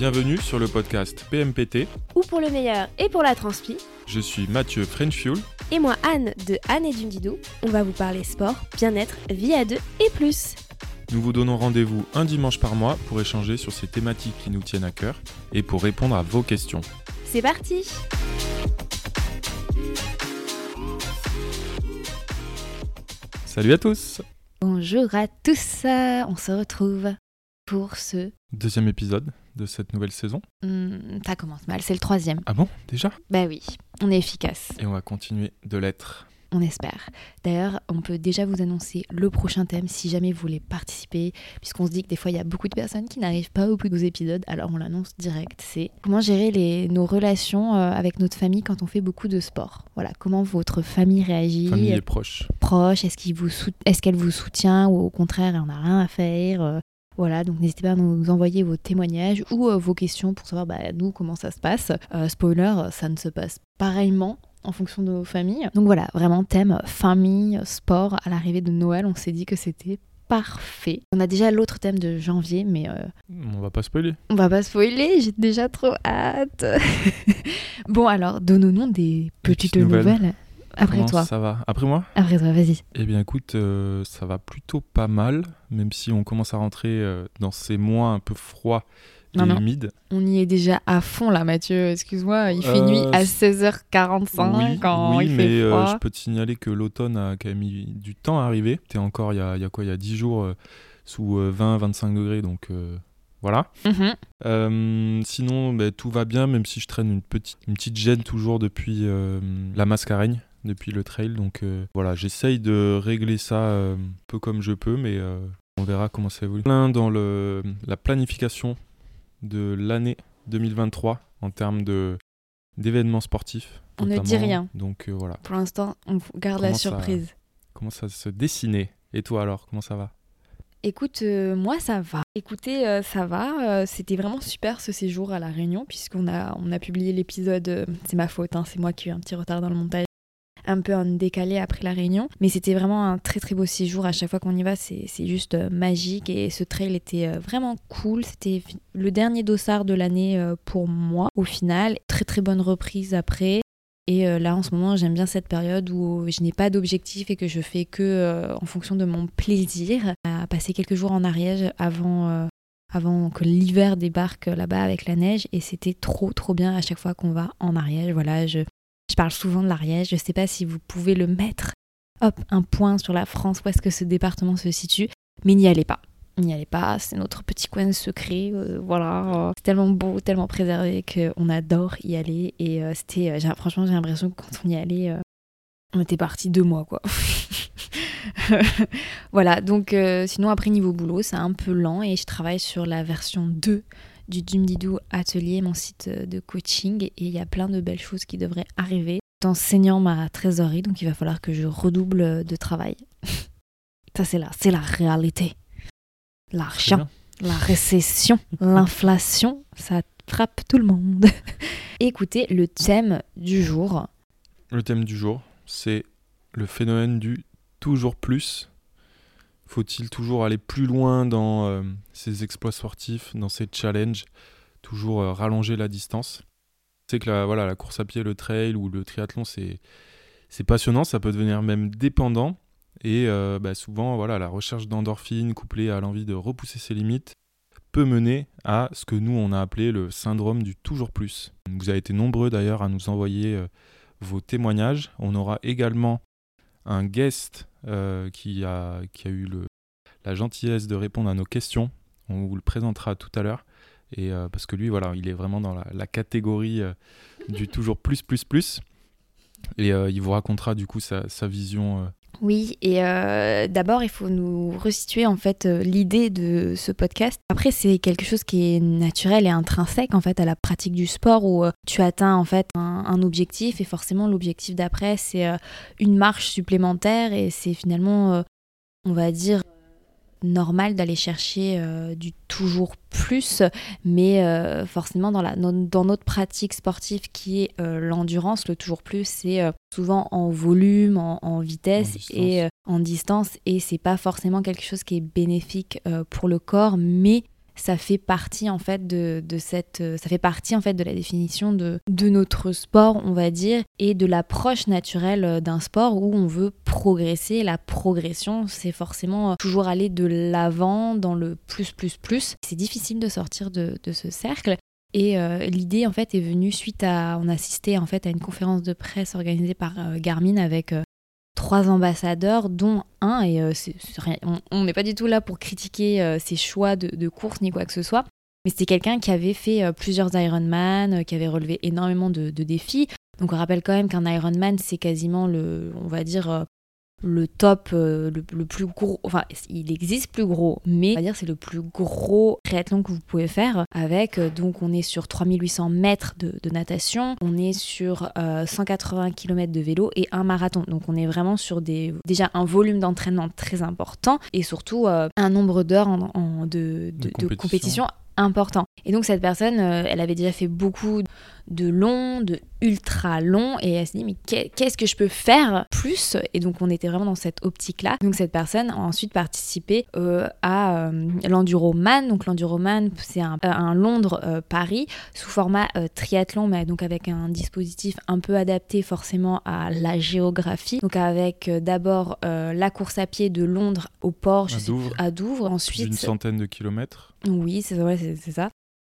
Bienvenue sur le podcast PMPT. Ou pour le meilleur et pour la transpi. Je suis Mathieu Frenchfuel. Et moi Anne de Anne et Dundidou. On va vous parler sport, bien-être, vie à deux et plus. Nous vous donnons rendez-vous un dimanche par mois pour échanger sur ces thématiques qui nous tiennent à cœur et pour répondre à vos questions. C'est parti Salut à tous Bonjour à tous, on se retrouve pour ce deuxième épisode de cette nouvelle saison. Hmm, ça commence mal, c'est le troisième. Ah bon, déjà? Bah oui, on est efficace. Et on va continuer de l'être. On espère. D'ailleurs, on peut déjà vous annoncer le prochain thème si jamais vous voulez participer, puisqu'on se dit que des fois il y a beaucoup de personnes qui n'arrivent pas au bout de vos épisodes, alors on l'annonce direct. C'est comment gérer les, nos relations euh, avec notre famille quand on fait beaucoup de sport. Voilà, comment votre famille réagit. Famille et proches. Proche, est-ce qu'il vous qu'elle vous soutient ou au contraire elle en a rien à faire. Voilà, donc n'hésitez pas à nous envoyer vos témoignages ou euh, vos questions pour savoir, bah, nous, comment ça se passe. Euh, spoiler, ça ne se passe pareillement en fonction de nos familles. Donc voilà, vraiment thème famille, sport. À l'arrivée de Noël, on s'est dit que c'était parfait. On a déjà l'autre thème de janvier, mais euh, On va pas spoiler. on va pas spoiler, j'ai déjà trop hâte. bon alors, donnons-nous des petites petites nouvelles. nouvelles. Après Comment toi. ça va Après moi Après toi, vas-y. Eh bien écoute, euh, ça va plutôt pas mal, même si on commence à rentrer euh, dans ces mois un peu froids et Non, non. humides. On y est déjà à fond là, Mathieu. Excuse-moi, il fait Euh, nuit à 16h45 oui, quand oui, il mais fait euh, froid. je peux te signaler que l'automne a quand même mis du temps à arriver. T'es encore il y a, y a quoi Il y a 10 jours euh, sous 20-25 degrés, donc euh, voilà. Mhm. Euh, sinon, bah, tout va bien, même si je traîne une petite, une petite gêne toujours depuis euh, la mascareigne, depuis le trail. Donc euh, voilà, j'essaye de régler ça euh, un peu comme je peux, mais euh, on verra comment ça évolue. Plein dans le, la planification de l'année 2023 en termes de d'événements sportifs. On ne dit rien. Donc euh, voilà, Pour l'instant, on garde la ça- surprise. comment ça se dessinait? Et toi alors, comment ça va? Écoute, euh, moi ça va. Écoutez, euh, ça va. Euh, C'était vraiment super ce séjour à La Réunion, puisqu'on a, on a publié l'épisode. euh, c'est ma faute, hein, c'est moi qui ai eu un petit retard dans le montage. Un peu en décalé après La Réunion. Mais c'était vraiment un très très beau séjour. À chaque fois qu'on y va, c'est juste euh, magique. Et ce trail était euh, vraiment cool. C'était le dernier dossard de l'année euh, pour moi, au final. Très très bonne reprise après. Et là, en ce moment, j'aime bien cette période où je n'ai pas d'objectif et que je fais que en fonction de mon plaisir. À passer quelques jours en Ariège avant, avant que l'hiver débarque là-bas avec la neige. Et c'était trop, trop bien à chaque fois qu'on va en Ariège. Voilà, je parle souvent de l'Ariège. Je sais pas si vous pouvez le mettre, hop, un point sur la France, où est-ce que ce département se situe. Mais n'y allez pas. N'y allez pas, c'est notre petit coin secret. euh, voilà, c'est tellement beau, tellement préservé qu'on adore y aller. Et euh, c'était, euh, franchement, j'ai l'impression que quand on y allait, on était parti deux mois, quoi. voilà, donc sinon, après, niveau boulot, c'est un peu lent et je travaille sur la version 2 du Dumdidou Atelier, mon site euh, de coaching. Et il y a plein de belles choses qui devraient arriver. Enseignant ma trésorerie, donc il va falloir que je redouble de travail. Ça, c'est là, c'est la réalité. L'argent la récession, l'inflation, ça frappe tout le monde. Écoutez, le thème du jour, Le thème du jour, c'est le phénomène du toujours plus. Faut-il toujours aller plus loin dans euh, ses exploits sportifs, dans ses challenges, toujours euh, rallonger la distance? C'est que la, voilà, la course à pied, le trail ou le triathlon, c'est passionnant, ça peut devenir même dépendant. Et euh, bah, souvent, voilà, la recherche d'endorphine couplée à l'envie de repousser ses limites peut mener à ce que nous, on a appelé le syndrome du toujours plus. Vous avez été nombreux d'ailleurs à nous envoyer euh, vos témoignages. On aura également un guest euh, qui, a, eu le, la gentillesse de répondre à nos questions. On vous le présentera tout à l'heure. Et euh, parce que lui, voilà, il est vraiment dans la, catégorie euh, du toujours plus, plus, plus. Et il vous racontera du coup sa vision. Oui, et euh, d'abord, il faut nous resituer en fait euh, l'idée de ce podcast. Après, c'est quelque chose qui est naturel et intrinsèque en fait à la pratique du sport où euh, tu atteins en fait un, objectif et forcément l'objectif d'après c'est une marche supplémentaire et c'est finalement, on va dire, normal d'aller chercher euh, du toujours plus, mais euh, forcément dans, la, dans, dans notre pratique sportive qui est euh, l'endurance, le toujours plus, c'est souvent en volume, en, en vitesse En et en distance, et c'est pas forcément quelque chose qui est bénéfique pour le corps, mais ça fait partie en fait de, de cette, ça fait partie en fait de la définition de, de notre sport, on va dire, et de l'approche naturelle d'un sport où on veut progresser. La progression, c'est forcément toujours aller de l'avant dans le plus, plus, plus. C'est difficile de sortir de, de ce cercle. Et euh, l'idée en fait est venue suite à on assistait en fait à une conférence de presse organisée par euh, Garmin avec euh, trois ambassadeurs dont un et on n'est pas du tout là pour critiquer ses choix de, course ni quoi que ce soit. Mais c'était quelqu'un qui avait fait plusieurs Ironman, qui avait relevé énormément de, de, défis. Donc on rappelle quand même qu'un Ironman c'est quasiment le, on va dire le top, euh, le, plus gros, enfin il existe plus gros, mais on va dire c'est le plus gros triathlon que vous pouvez faire avec, euh, donc on est sur 3800 mètres de, natation, on est sur 180 euh, km de vélo et un marathon, donc on est vraiment sur des, déjà un volume d'entraînement très important et surtout un nombre d'heures en, de, de, compétition important. Et donc cette personne, elle avait déjà fait beaucoup de long, de ultra long, et elle s'est dit mais qu'est-ce que je peux faire plus? Et donc on était vraiment dans cette optique-là. Donc cette personne a ensuite participé euh, à euh, l'Enduroman. Donc l'Enduroman, c'est un, Londres-Paris sous format euh, triathlon, mais donc avec un dispositif un peu adapté forcément à la géographie. Donc avec d'abord la course à pied de Londres au port, je à, sais Douvres. à Douvres. Ensuite, une centaine de kilomètres. Oui, c'est c'est ça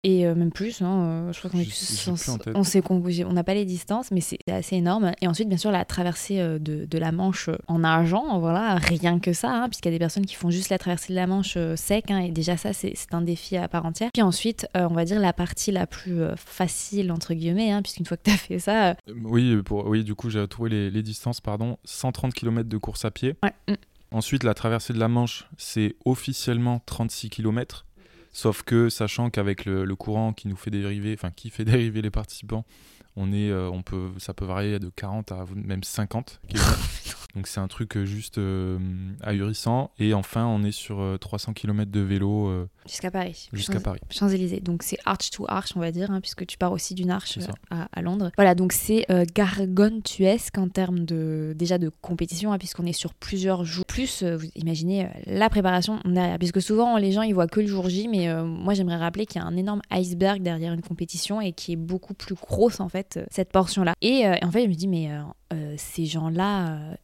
et euh, même plus, hein, euh, je crois qu'on est plus, on, sait qu'on on n'a pas les distances, mais c'est assez énorme. Et ensuite, bien sûr, la traversée euh, de, de la Manche en argent, voilà, rien que ça, hein, puisqu'il y a des personnes qui font juste la traversée de la Manche sec, hein, et déjà ça, c'est un défi à part entière. Puis ensuite, on va dire la partie la plus facile, entre guillemets, hein, puisqu'une fois que tu as fait ça... Oui, pour, oui, du coup, j'ai trouvé les, les, distances, pardon, 130 km de course à pied. Ouais. Mm. Ensuite, la traversée de la Manche, c'est officiellement 36 km. Sauf que, sachant qu'avec le, courant qui nous fait dériver, enfin qui fait dériver les participants, on est, euh, on peut, ça peut varier de 40 à même 50 Donc c'est un truc euh, juste euh, ahurissant. Et enfin, on est sur 300 km de vélo. jusqu'à Paris. Jusqu'à Paris. Champs-Élysées. Donc c'est arch to arch, on va dire, hein, puisque tu pars aussi d'une arche à, Londres. Voilà, donc c'est gargantuesque en termes de, déjà de compétition, hein, puisqu'on est sur plusieurs jours. Plus, vous imaginez la préparation derrière. Puisque souvent, les gens, ils voient que le jour J, mais moi, j'aimerais rappeler qu'il y a un énorme iceberg derrière une compétition et qui est beaucoup plus grosse, en fait, cette portion-là. Et en fait, je me dis, mais ces gens-là,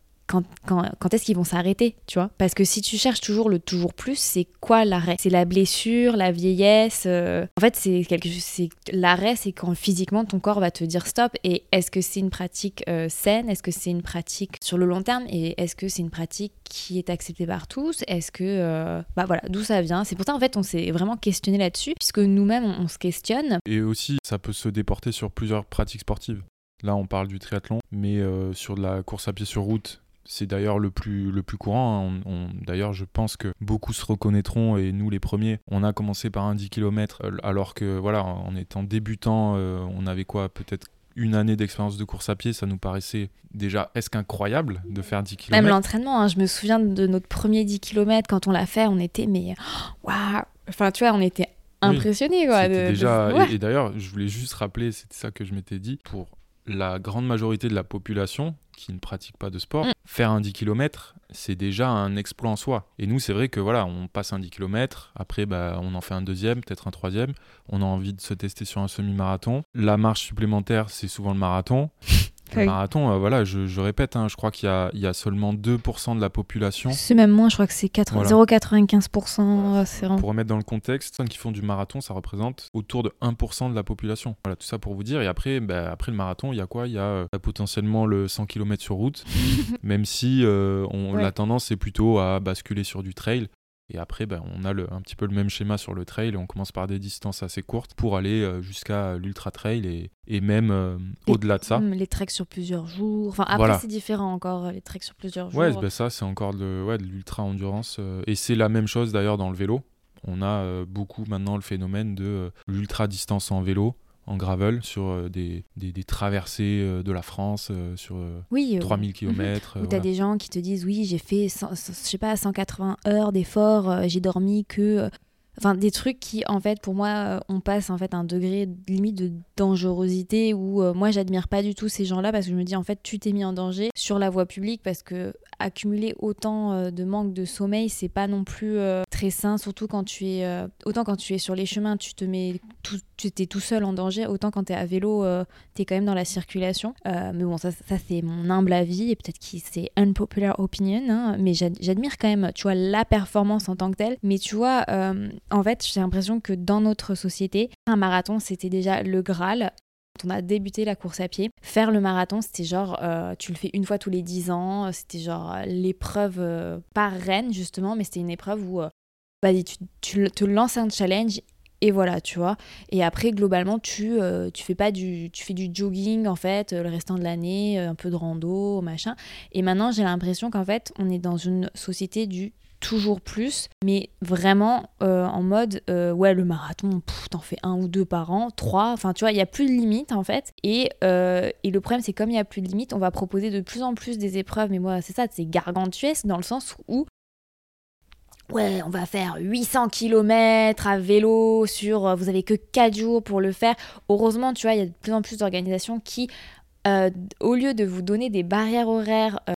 quand, est-ce qu'ils vont s'arrêter, tu vois? Parce que si tu cherches toujours le toujours plus, c'est quoi l'arrêt? C'est la blessure, la vieillesse. Euh, en fait, c'est quelque chose. L'arrêt, c'est quand physiquement ton corps va te dire stop. Et est-ce que c'est une pratique euh, saine? Est-ce que c'est une pratique sur le long terme? Et est-ce que c'est une pratique qui est acceptée par tous? Est-ce que, euh, bah voilà, d'où ça vient? C'est pour ça en fait, on s'est vraiment questionné là-dessus, puisque nous-mêmes, on, on se questionne. Et aussi, ça peut se déporter sur plusieurs pratiques sportives. Là, on parle du triathlon, mais sur de la course à pied sur route, c'est d'ailleurs le plus, le plus courant. Hein. d'ailleurs, je pense que beaucoup se reconnaîtront, et nous les premiers, on a commencé par un 10 km, euh, alors que, voilà, en étant débutant, euh, on avait quoi, peut-être une année d'expérience de course à pied, ça nous paraissait déjà est-ce qu'incroyable de faire 10 km. Même l'entraînement, hein. je me souviens de notre premier 10 km, quand on l'a fait, on était, mais waouh Enfin, tu vois, on était impressionnés. quoi, déjà, et d'ailleurs, je voulais juste rappeler, c'était ça que je m'étais dit, pour la grande majorité de la population qui ne pratique pas de sport, mm. faire un 10 km, c'est déjà un exploit en soi. Et nous, c'est vrai que voilà, on passe un 10 km, après bah, on en fait un deuxième, peut-être un troisième, on a envie de se tester sur un semi-marathon. La marche supplémentaire, c'est souvent le marathon. Le marathon, euh, voilà, je, répète, hein, je crois qu'il y, a, seulement 2% de la population. C'est même moins, je crois que c'est 0,95%. Pour remettre dans le contexte, ceux qui font du marathon, ça représente autour de 1% de la population. Voilà, tout ça pour vous dire. Et après, bah, après le marathon, il y a quoi? Il y a euh, potentiellement le 100 km sur route, même si euh, on, la tendance est plutôt à basculer sur du trail. Et après, ben, on a le, un petit peu le même schéma sur le trail. On commence par des distances assez courtes pour aller euh, jusqu'à l'ultra trail et, et même euh, au-delà de ça. Hmm, les treks sur plusieurs jours. Enfin, après, c'est différent encore, les treks sur plusieurs jours. Ouais, ben ça, c'est encore de, ouais, de l'ultra endurance. Euh, et c'est la même chose d'ailleurs dans le vélo. On a beaucoup maintenant le phénomène de l'ultra distance en vélo en gravel sur euh, des, des, traversées euh, de la France euh, sur oui, 3000 km. Où tu as des gens qui te disent oui, j'ai fait je sais pas 180 heures d'effort, j'ai dormi que enfin des trucs qui en fait pour moi on passe en fait un degré limite de dangerosité où moi j'admire pas du tout ces gens-là parce que je me dis en fait tu t'es mis en danger sur la voie publique parce que accumuler autant de manque de sommeil c'est pas non plus sain, surtout quand tu es. euh, autant quand tu es sur les chemins, tu te mets. Tout, tu es tout seul en danger, autant quand tu es à vélo, tu es quand même dans la circulation. Euh, mais bon, ça, ça c'est mon humble avis, et peut-être que c'est unpopular opinion, hein, mais j'ad- j'admire quand même, tu vois, la performance en tant que telle. Mais tu vois, euh, en fait, j'ai l'impression que dans notre société, un marathon, c'était déjà le Graal. Quand on a débuté la course à pied, faire le marathon, c'était genre, euh, tu le fais une fois tous les 10 ans, euh, c'était genre euh, l'épreuve, euh, pas reine justement, mais c'était une épreuve où, euh, vas-y, tu, te lances un challenge et voilà, tu vois. Et après, globalement, tu, euh, tu fais pas du, tu fais du jogging en fait, euh, le restant de l'année, euh, un peu de rando, machin. Et maintenant, j'ai l'impression qu'en fait, on est dans une société du toujours plus, mais vraiment en mode ouais le marathon, t'en fais un ou deux par an, trois, enfin tu vois, il y a plus de limite en fait. Et, et le problème c'est comme il y a plus de limite, on va proposer de plus en plus des épreuves, mais moi c'est ça, c'est gargantuesque dans le sens où Ouais, on va faire 800 km à vélo sur. euh, Vous avez que 4 jours pour le faire. Heureusement, tu vois, il y a de plus en plus d'organisations qui, euh, au lieu de vous donner des barrières horaires, euh,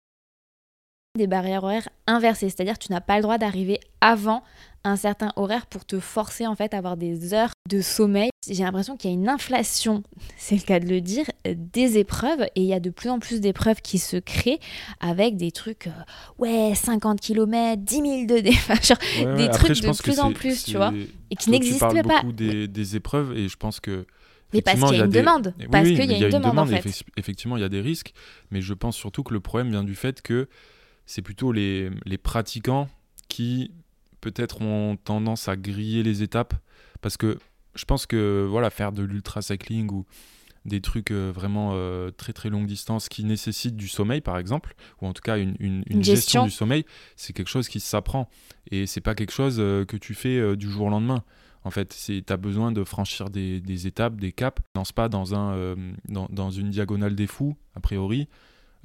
des barrières horaires inversées, c'est-à-dire tu n'as pas le droit d'arriver avant un certain horaire pour te forcer en fait à avoir des heures de sommeil. J'ai l'impression qu'il y a une inflation, c'est le cas de le dire, des épreuves et il y a de plus en plus d'épreuves qui se créent avec des trucs, euh, ouais, 50 km, 10 000 de dé, enfin, genre, Ouais, des après, trucs de plus en plus, tu vois, et qui n'existent pas. beaucoup des, des épreuves et je pense que. Mais parce qu'il y a une des- demande, Oui, parce oui, qu'il y a mais une demande, en fait. effe- Effectivement, il y a des risques, mais je pense surtout que le problème vient du fait que c'est plutôt les, les pratiquants qui peut-être ont tendance à griller les étapes parce que je pense que voilà faire de l'ultra cycling ou des trucs euh, vraiment euh, très très longue distance qui nécessitent du sommeil par exemple ou en tout cas une, une- une Une gestion. gestion. du sommeil c'est quelque chose qui s'apprend et c'est pas quelque chose euh, que tu fais euh, du jour au lendemain en fait c'est tu as besoin de franchir des, des étapes des caps lance pas dans un dans, dans une diagonale des fous a priori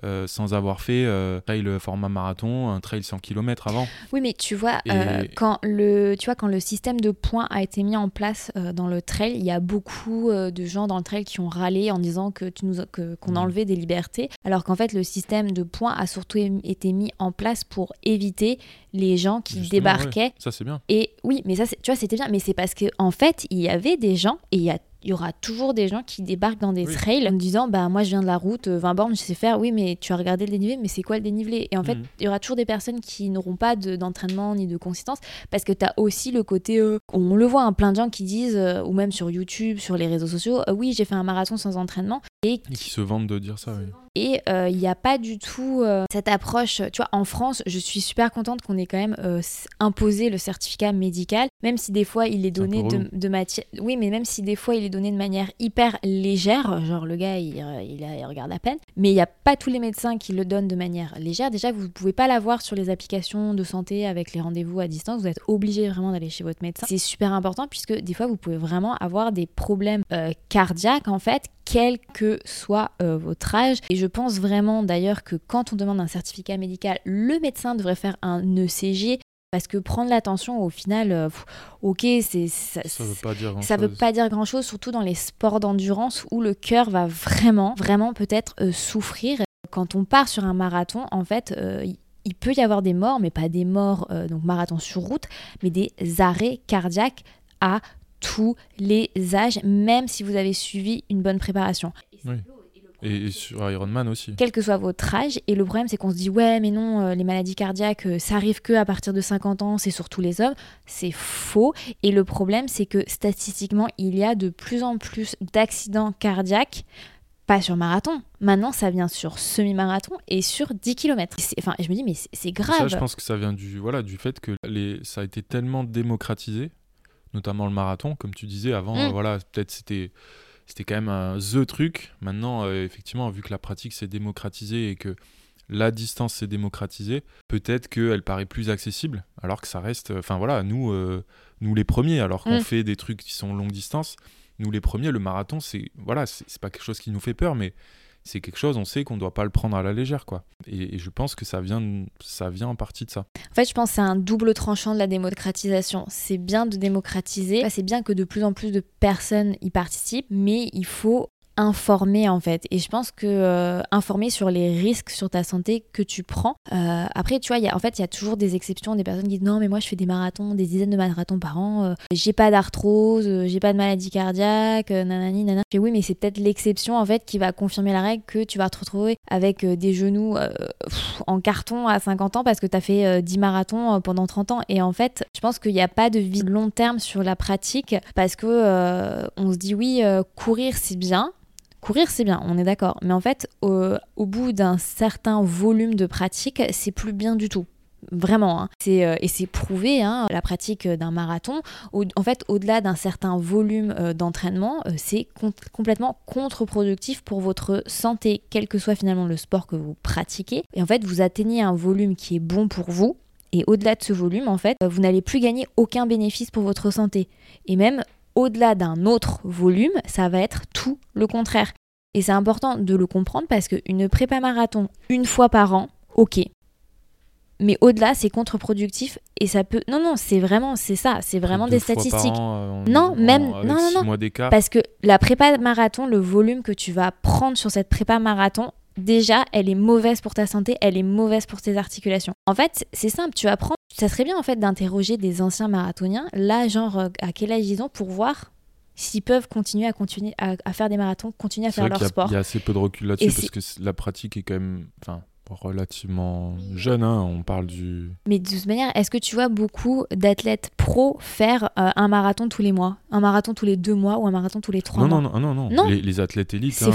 euh, sans avoir fait euh, trail format marathon, un trail 100 km avant. Oui, mais tu vois, Et- euh, quand, le, tu vois, quand le système de points a été mis en place euh, dans le trail, il y a beaucoup de gens dans le trail qui ont râlé en disant que tu nous, que- qu'on Mhm. enlevait des libertés, alors qu'en fait, le système de points a surtout été mis en place pour éviter les gens qui Justement, débarquaient. Ça, c'est bien. Et oui, mais ça, c'est- tu vois, c'était bien, mais c'est parce que en fait, il y avait des gens et il y a il y aura toujours des gens qui débarquent dans des Oui. trails en me disant bah moi je viens de la route euh, 20 bornes je sais faire oui mais tu as regardé le dénivelé mais c'est quoi le dénivelé? Et en fait Mhm. il y aura toujours des personnes qui n'auront pas de- d'entraînement ni de consistance parce que tu as aussi le côté euh, on le voit hein, plein de gens qui disent euh, ou même sur YouTube sur les réseaux sociaux euh, oui j'ai fait un marathon sans entraînement et Et qui se vantent de dire ça, oui. Et euh, il n'y a pas du tout euh, cette approche. Tu vois, en France, je suis super contente qu'on ait quand même euh, imposé le certificat médical, même si des fois il est donné de, de matière. Oui, mais même si des fois il est donné de manière hyper légère, genre le gars il, il, a- il regarde à peine, mais il n'y a pas tous les médecins qui le donnent de manière légère. Déjà, vous ne pouvez pas l'avoir sur les applications de santé avec les rendez-vous à distance. Vous êtes obligé vraiment d'aller chez votre médecin. C'est super important puisque des fois vous pouvez vraiment avoir des problèmes cardiaques en fait quel que soit euh, votre âge. Et je pense vraiment d'ailleurs que quand on demande un certificat médical, le médecin devrait faire un ECG. Parce que prendre l'attention, au final, euh, ok, c'est ça, Ça veut pas dire grand ça veut pas dire grand chose, surtout dans les sports d'endurance où le cœur va vraiment, vraiment peut-être euh, souffrir. Quand on part sur un marathon, en fait, il- peut y avoir des morts, mais pas des morts, donc marathon sur route, mais des arrêts cardiaques à tous les âges, même si vous avez suivi une bonne préparation. Oui. Et, sur Ironman aussi. Quel que soit votre âge, et le problème c'est qu'on se dit ouais mais non, euh, les maladies cardiaques euh, ça arrive que à partir de 50 ans, c'est sur tous les hommes, c'est faux. Et le problème c'est que statistiquement il y a de plus en plus d'accidents cardiaques pas sur marathon. Maintenant, ça vient sur semi-marathon et sur 10 km. Enfin, et je me dis, mais c'est c'est Ça, grave. je pense que ça vient du, voilà, du fait que les, ça a été tellement démocratisé, notamment le marathon, comme tu disais avant, Mm. voilà, peut-être c'était c'était quand même un the truc. Maintenant, euh, effectivement, vu que la pratique s'est démocratisée et que la distance s'est démocratisée, peut-être qu'elle paraît plus accessible, alors que ça reste, enfin voilà, nous, euh, nous les premiers, alors qu'on Mm. fait des trucs qui sont longue distance, nous les premiers, le marathon, c'est voilà, c'est pas quelque chose qui nous fait peur, mais c'est quelque chose, on sait qu'on doit pas le prendre à la légère, quoi. Et, je pense que ça vient, ça vient en partie de ça. En fait, je pense que c'est un double tranchant de la démocratisation. C'est bien de démocratiser, c'est bien que de plus en plus de personnes y participent, mais il faut informer en fait. Et je pense que euh, informer sur les risques sur ta santé que tu prends. Euh, après, tu vois, y a, en fait, il y a toujours des exceptions, des personnes qui disent non, mais moi je fais des marathons, des dizaines de marathons par an, euh, j'ai pas d'arthrose, j'ai pas de maladie cardiaque, nanani, nanana. Et oui, mais c'est peut-être l'exception en fait qui va confirmer la règle que tu vas te retrouver avec des genoux en carton à 50 ans parce que tu as fait 10 marathons pendant 30 ans. Et en fait, je pense qu'il n'y a pas de vie long terme sur la pratique parce que on se dit oui, courir c'est bien, Courir, c'est bien, on est d'accord. Mais en fait, au, bout d'un certain volume de pratique, c'est plus bien du tout. Vraiment, hein. c'est, euh, et c'est prouvé, hein, la pratique d'un marathon. en fait, au-delà d'un certain volume euh, d'entraînement, euh, c'est complètement contre-productif pour votre santé, quel que soit finalement le sport que vous pratiquez. Et en fait, vous atteignez un volume qui est bon pour vous, et au-delà de ce volume, en fait, vous n'allez plus gagner aucun bénéfice pour votre santé. Et même au-delà d'un autre volume, ça va être tout le contraire. Et c'est important de le comprendre parce qu'une prépa marathon une fois par an, ok. Mais au-delà, c'est contre-productif et ça peut. Non, non, c'est vraiment, c'est ça, c'est vraiment des statistiques. Euh, non, même, non, non, non. Parce que la prépa marathon, le volume que tu vas prendre sur cette prépa marathon, déjà, elle est mauvaise pour ta santé, elle est mauvaise pour tes articulations. En fait, c'est simple, tu vas prendre ça serait bien en fait d'interroger des anciens marathoniens, là genre euh, à quel âge ils ont pour voir s'ils peuvent continuer à continuer à, faire des marathons, continuer à faire leur sport. Il y a assez peu de recul là-dessus parce que la pratique est quand même, enfin, relativement jeune. Hein, on parle du. Mais de toute manière, est-ce que tu vois beaucoup d'athlètes pro faire euh, un marathon tous les mois, un marathon tous les deux mois ou un marathon tous les trois mois? non, non, non, non, Les, athlètes élites, hein,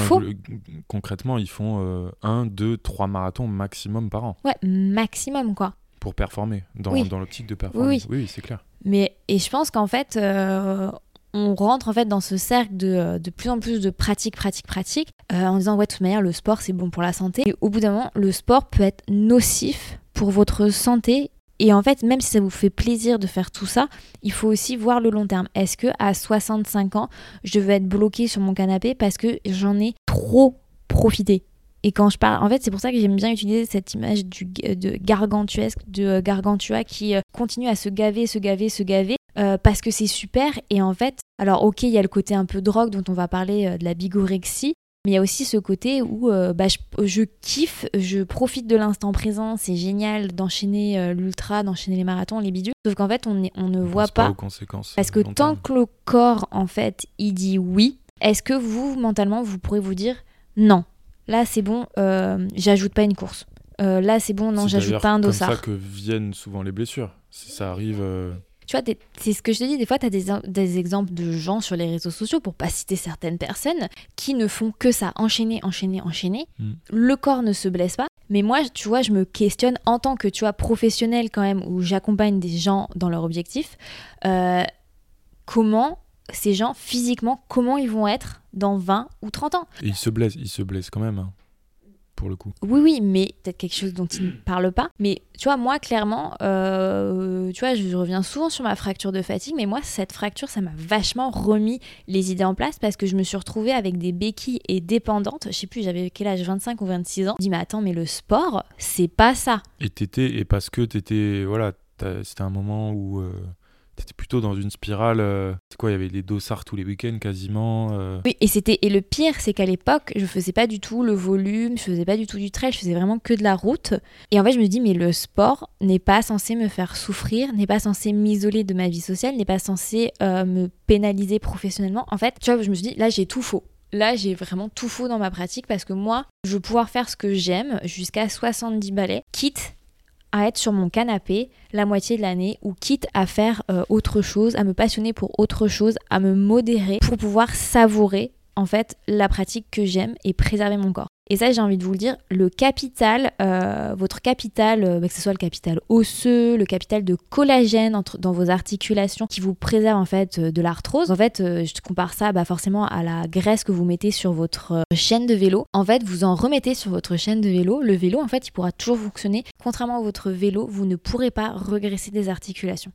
concrètement, ils font euh, un, deux, trois marathons maximum par an. Ouais, maximum quoi pour performer, dans, dans l'optique de performer. Oui, oui, c'est clair. Mais, et je pense qu'en fait, euh, on rentre en fait dans ce cercle de, de plus en plus de pratique, pratique, pratique, euh, en disant ouais, de toute manière, le sport c'est bon pour la santé. Et au bout d'un moment, le sport peut être nocif pour votre santé. Et en fait, même si ça vous fait plaisir de faire tout ça, il faut aussi voir le long terme. Est-ce que à 65 ans, je vais être bloqué sur mon canapé parce que j'en ai trop profité? Et quand je parle, en fait, c'est pour ça que j'aime bien utiliser cette image du, de gargantuesque, de euh, gargantua qui euh, continue à se gaver, se gaver, se gaver, euh, parce que c'est super. Et en fait, alors ok, il y a le côté un peu drogue dont on va parler de la bigorexie, mais il y a aussi ce côté où bah, je, kiffe, je profite de l'instant présent, c'est génial d'enchaîner l'ultra, d'enchaîner les marathons, les bidules. Sauf qu'en fait, on, on ne voit pas. pas aux conséquences. Parce que tant que le corps, en fait, il dit oui, est-ce que vous, mentalement, vous pourrez vous dire non? Là, c'est bon, euh, j'ajoute pas une course. Euh, là, c'est bon, non, j'ajoute pas un dossard. C'est ça que viennent souvent les blessures. Si ça arrive. Euh, tu vois, c'est ce que je te dis, des fois, tu as des, des, exemples de gens sur les réseaux sociaux, pour pas citer certaines personnes, qui ne font que ça, enchaîner, enchaîner, enchaîner. Hmm. Le corps ne se blesse pas. Mais moi, tu vois, je me questionne en tant que, tu vois, professionnel quand même, où j'accompagne des gens dans leur objectif, comment ces gens, physiquement, comment ils vont être dans 20 ou 30 ans. Et ils se blessent, ils se blessent quand même, hein, pour le coup. Oui, oui, mais peut-être quelque chose dont ils ne parlent pas. Mais tu vois, moi, clairement, euh, tu vois, je reviens souvent sur ma fracture de fatigue, mais moi, cette fracture, ça m'a vachement remis les idées en place parce que je me suis retrouvée avec des béquilles et dépendante. Je sais plus, j'avais quel âge, 25 ou 26 ans. Je dis, mais attends, mais le sport, c'est pas ça. Et t'étais, et parce que t'étais, voilà, c'était un moment où. Euh, T'étais plutôt dans une spirale. Euh, c'est quoi Il y avait des dossards tous les week-ends quasiment. Euh. Oui, et c'était et le pire, c'est qu'à l'époque, je faisais pas du tout le volume, je faisais pas du tout du trail, je faisais vraiment que de la route. Et en fait, je me dis, mais le sport n'est pas censé me faire souffrir, n'est pas censé m'isoler de ma vie sociale, n'est pas censé euh, me pénaliser professionnellement. En fait, tu vois, je me suis dit, là, j'ai tout faux. Là, j'ai vraiment tout faux dans ma pratique parce que moi, je veux pouvoir faire ce que j'aime jusqu'à 70 balais, quitte à être sur mon canapé la moitié de l'année ou quitte à faire euh, autre chose, à me passionner pour autre chose, à me modérer pour pouvoir savourer en fait la pratique que j'aime et préserver mon corps. Et ça, j'ai envie de vous le dire, le capital, euh, votre capital, euh, bah, que ce soit le capital osseux, le capital de collagène dans vos articulations qui vous préserve en fait de l'arthrose. En fait, je compare ça bah, forcément à la graisse que vous mettez sur votre chaîne de vélo. En fait, vous en remettez sur votre chaîne de vélo. Le vélo, en fait, il pourra toujours fonctionner. Contrairement à votre vélo, vous ne pourrez pas regresser des articulations.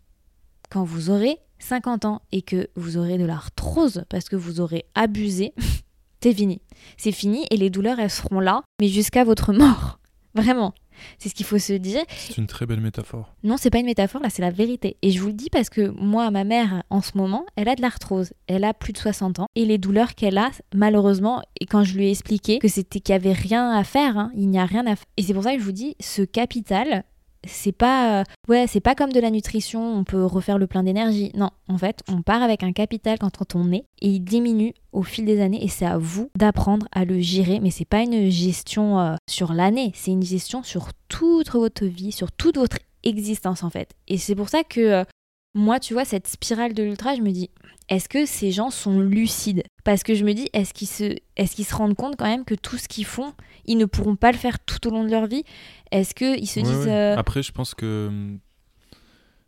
Quand vous aurez 50 ans et que vous aurez de l'arthrose parce que vous aurez abusé, c'est fini. C'est fini et les douleurs, elles seront là, mais jusqu'à votre mort. Vraiment. C'est ce qu'il faut se dire. C'est une très belle métaphore. Non, c'est pas une métaphore, là, c'est la vérité. Et je vous le dis parce que moi, ma mère, en ce moment, elle a de l'arthrose. Elle a plus de 60 ans. Et les douleurs qu'elle a, malheureusement, et quand je lui ai expliqué que c'était qu'il n'y avait rien à faire, hein, il n'y a rien à faire. Et c'est pour ça que je vous dis, ce capital, c'est pas euh, ouais c'est pas comme de la nutrition on peut refaire le plein d'énergie. Non en fait on part avec un capital quand on est et il diminue au fil des années et c'est à vous d'apprendre à le gérer. Mais c'est pas une gestion euh, sur l'année c'est une gestion sur toute votre vie sur toute votre existence en fait. Et c'est pour ça que euh, moi tu vois cette spirale de l'ultra je me dis est-ce que ces gens sont lucides? Parce que je me dis, est-ce qu'ils se, est qu'ils se rendent compte quand même que tout ce qu'ils font, ils ne pourront pas le faire tout au long de leur vie? Est-ce qu'ils se disent... Euh, Après, je pense que...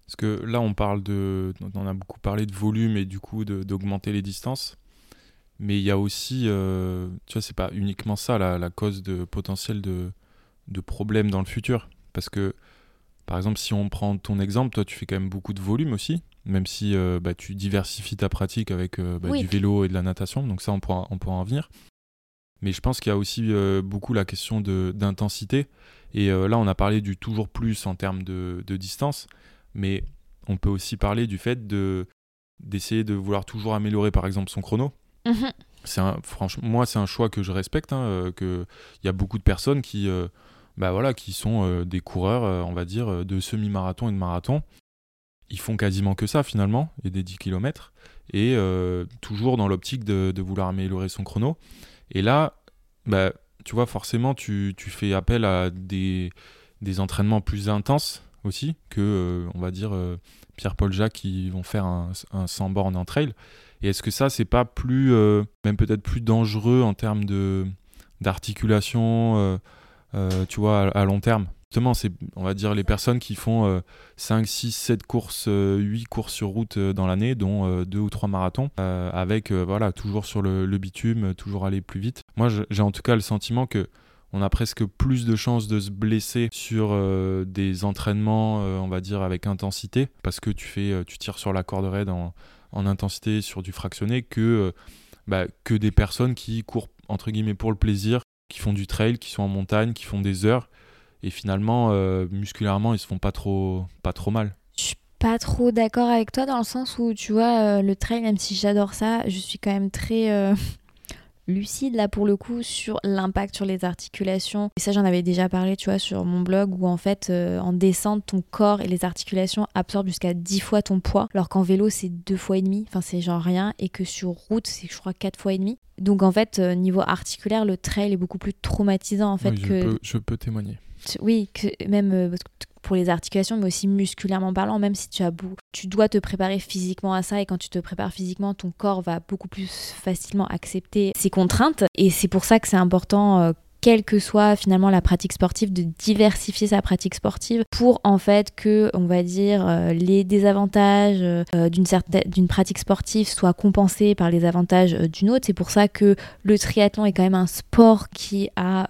Parce que là, on parle de... On a beaucoup parlé de volume et du coup d'augmenter les distances. Mais il y a aussi... Euh, tu vois, c'est pas uniquement ça la, la cause de potentiel de, de problèmes dans le futur. Parce que, par exemple, si on prend ton exemple, toi, tu fais quand même beaucoup de volume aussi même si euh, bah, tu diversifies ta pratique avec euh, bah, du vélo et de la natation, donc ça on pourra, on pourra en venir. Mais je pense qu'il y a aussi euh, beaucoup la question d'intensité. Et là, on a parlé du toujours plus en termes de, de, distance, mais on peut aussi parler du fait d'essayer de vouloir toujours améliorer, par exemple, son chrono. Mhm. C'est franchement, moi, c'est un choix que je respecte. Hein, il y a beaucoup de personnes qui, bah voilà, qui sont des coureurs, on va dire, de semi-marathon et de marathon, ils font quasiment que ça finalement, et des 10 km, et euh, toujours dans l'optique de, vouloir améliorer son chrono. Et là, bah, tu vois, forcément, tu, fais appel à des, des, entraînements plus intenses aussi que, euh, on va dire, euh, Pierre-Paul Jacques qui vont faire un, un 100 bornes en trail. Et est-ce que ça, c'est pas plus, même peut-être plus dangereux en termes d'articulation, tu vois, à long terme Justement, c'est, on va dire, les personnes qui font 5, 6, 7 courses, 8 euh, courses sur route euh, dans l'année, dont 2 euh, ou 3 marathons, avec, voilà, toujours sur le, bitume, toujours aller plus vite. Moi, j'ai en tout cas le sentiment que on a presque plus de chances de se blesser sur des entraînements, on va dire, avec intensité, parce que tu, fais, tu tires sur la corde raide en, en intensité sur du fractionné, que, bah, que des personnes qui courent, entre guillemets, pour le plaisir, qui font du trail, qui sont en montagne, qui font des heures. Et finalement euh, musculairement ils se font pas trop pas trop mal. Je suis pas trop d'accord avec toi dans le sens où tu vois euh, le trail même si j'adore ça je suis quand même très euh, lucide là pour le coup sur l'impact sur les articulations. Et ça j'en avais déjà parlé tu vois sur mon blog où en fait en descente ton corps et les articulations absorbent jusqu'à 10 fois ton poids alors qu'en vélo c'est deux fois et demi. Enfin c'est genre rien. Et que sur route c'est je crois quatre fois et demi. Donc en fait niveau articulaire le trail est beaucoup plus traumatisant en fait que je peux témoigner oui, que même euh, pour les articulations, mais aussi musculairement parlant, même si tu as tu dois te préparer physiquement à ça et quand tu te prépares physiquement, ton corps va beaucoup plus facilement accepter ces contraintes. Et c'est pour ça que c'est important euh, quelle que soit finalement la pratique sportive, de diversifier sa pratique sportive pour en fait que, on va dire, euh, les désavantages euh, d'une certaine d'une pratique sportive soient compensés par les avantages euh, d'une autre. C'est pour ça que le triathlon est quand même un sport qui a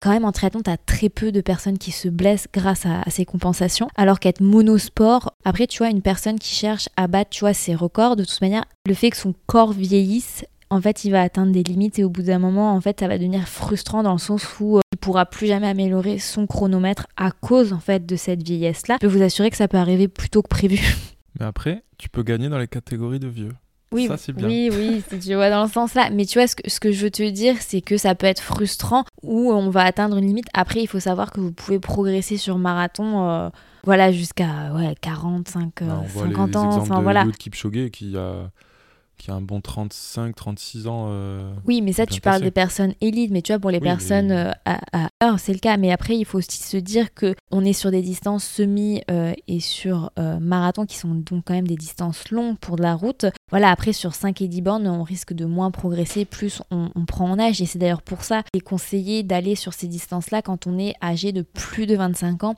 quand même en triathlon, tu as très peu de personnes qui se blessent grâce à, ces compensations, alors qu'être monosport, après tu vois une personne qui cherche à battre, tu ses records, de toute manière, le fait que son corps vieillisse en fait, il va atteindre des limites et au bout d'un moment, en fait, ça va devenir frustrant dans le sens où euh, il pourra plus jamais améliorer son chronomètre à cause en fait de cette vieillesse-là. Je peux vous assurer que ça peut arriver plus tôt que prévu. Mais après, tu peux gagner dans les catégories de vieux. Oui, ça, bien. oui, oui, si tu vois dans le sens là. Mais tu vois, ce que, ce que je veux te dire, c'est que ça peut être frustrant où on va atteindre une limite. Après, il faut savoir que vous pouvez progresser sur marathon. Euh, voilà, jusqu'à ouais, 40, 5, 50 ans. Enfin, de voilà. Kipchoge qui a qui a un bon 35, 36 ans. Euh, oui, mais ça, tu parles des personnes élites, mais tu vois, pour les personnes euh, à, heure, c'est le cas. Mais après, il faut aussi se dire que on est sur des distances semi euh, et sur marathon qui sont donc quand même des distances longues pour de la route. Voilà, après, sur 5 et 10 bornes, on risque de moins progresser, plus on, on prend en âge. Et c'est d'ailleurs pour ça qu'il est conseillé d'aller sur ces distances-là quand on est âgé de plus de 25 ans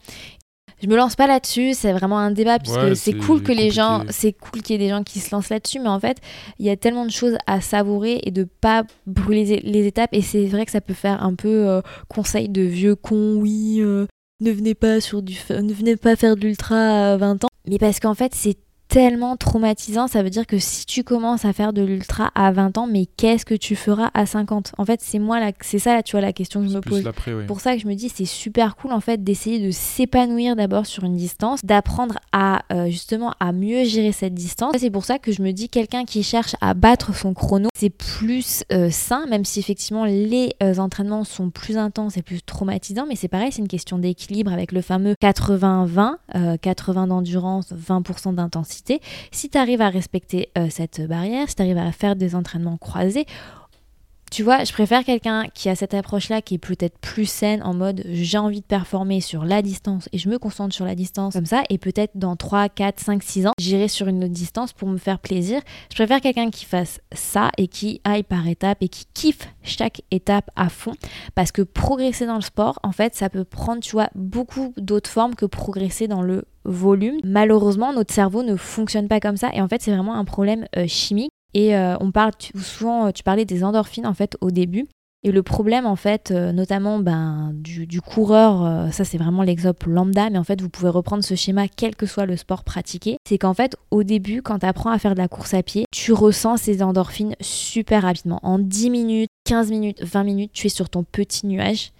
je me lance pas là-dessus, c'est vraiment un débat puisque c'est cool que les gens, c'est cool qu'il y ait des gens qui se lancent là-dessus, mais en fait, il y a tellement de choses à savourer et de pas brûler les étapes. Et c'est vrai que ça peut faire un peu euh, conseil de vieux con, oui, euh, ne venez pas sur du, ne venez pas faire de l'ultra à 20 ans, mais parce qu'en fait, c'est tellement traumatisant. Ça veut dire que si tu commences à faire de l'ultra à 20 ans, mais qu'est-ce que tu feras à 50 En fait, c'est moi, c'est ça, tu vois, la question que je me pose. Pour ça que je me dis, c'est super cool en fait d'essayer de s'épanouir d'abord sur une distance, d'apprendre à euh, justement à mieux gérer cette distance. C'est pour ça que je me dis, quelqu'un qui cherche à battre son chrono, c'est plus euh, sain, même si effectivement les euh, entraînements sont plus intenses et plus traumatisants, mais c'est pareil, c'est une question d'équilibre avec le fameux 80-20, 80 d'endurance, 20% d'intensité si tu arrives à respecter euh, cette barrière, si tu arrives à faire des entraînements croisés, tu vois, je préfère quelqu'un qui a cette approche-là, qui est peut-être plus saine, en mode j'ai envie de performer sur la distance et je me concentre sur la distance comme ça, et peut-être dans 3, 4, 5, 6 ans, j'irai sur une autre distance pour me faire plaisir. Je préfère quelqu'un qui fasse ça et qui aille par étapes et qui kiffe chaque étape à fond, parce que progresser dans le sport, en fait, ça peut prendre, tu vois, beaucoup d'autres formes que progresser dans le volume. Malheureusement, notre cerveau ne fonctionne pas comme ça et en fait, c'est vraiment un problème euh, chimique. Et euh, on parle souvent, euh, tu parlais des endorphines en fait au début. Et le problème, en fait, notamment ben, du, coureur, ça c'est vraiment l'exemple lambda, mais en fait, vous pouvez reprendre ce schéma quel que soit le sport pratiqué. C'est qu'en fait, au début, quand tu apprends à faire de la course à pied, tu ressens ces endorphines super rapidement. En 10 minutes, 15 minutes, 20 minutes, tu es sur ton petit nuage.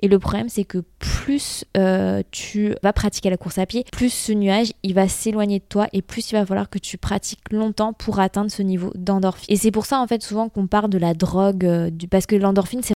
Et le problème, c'est que plus euh, tu vas pratiquer la course à pied, plus ce nuage, il va s'éloigner de toi et plus il va falloir que tu pratiques longtemps pour atteindre ce niveau d'endorphine. Et c'est pour ça, en fait, souvent qu'on parle de la drogue, euh, du... parce que l'endorphine, c'est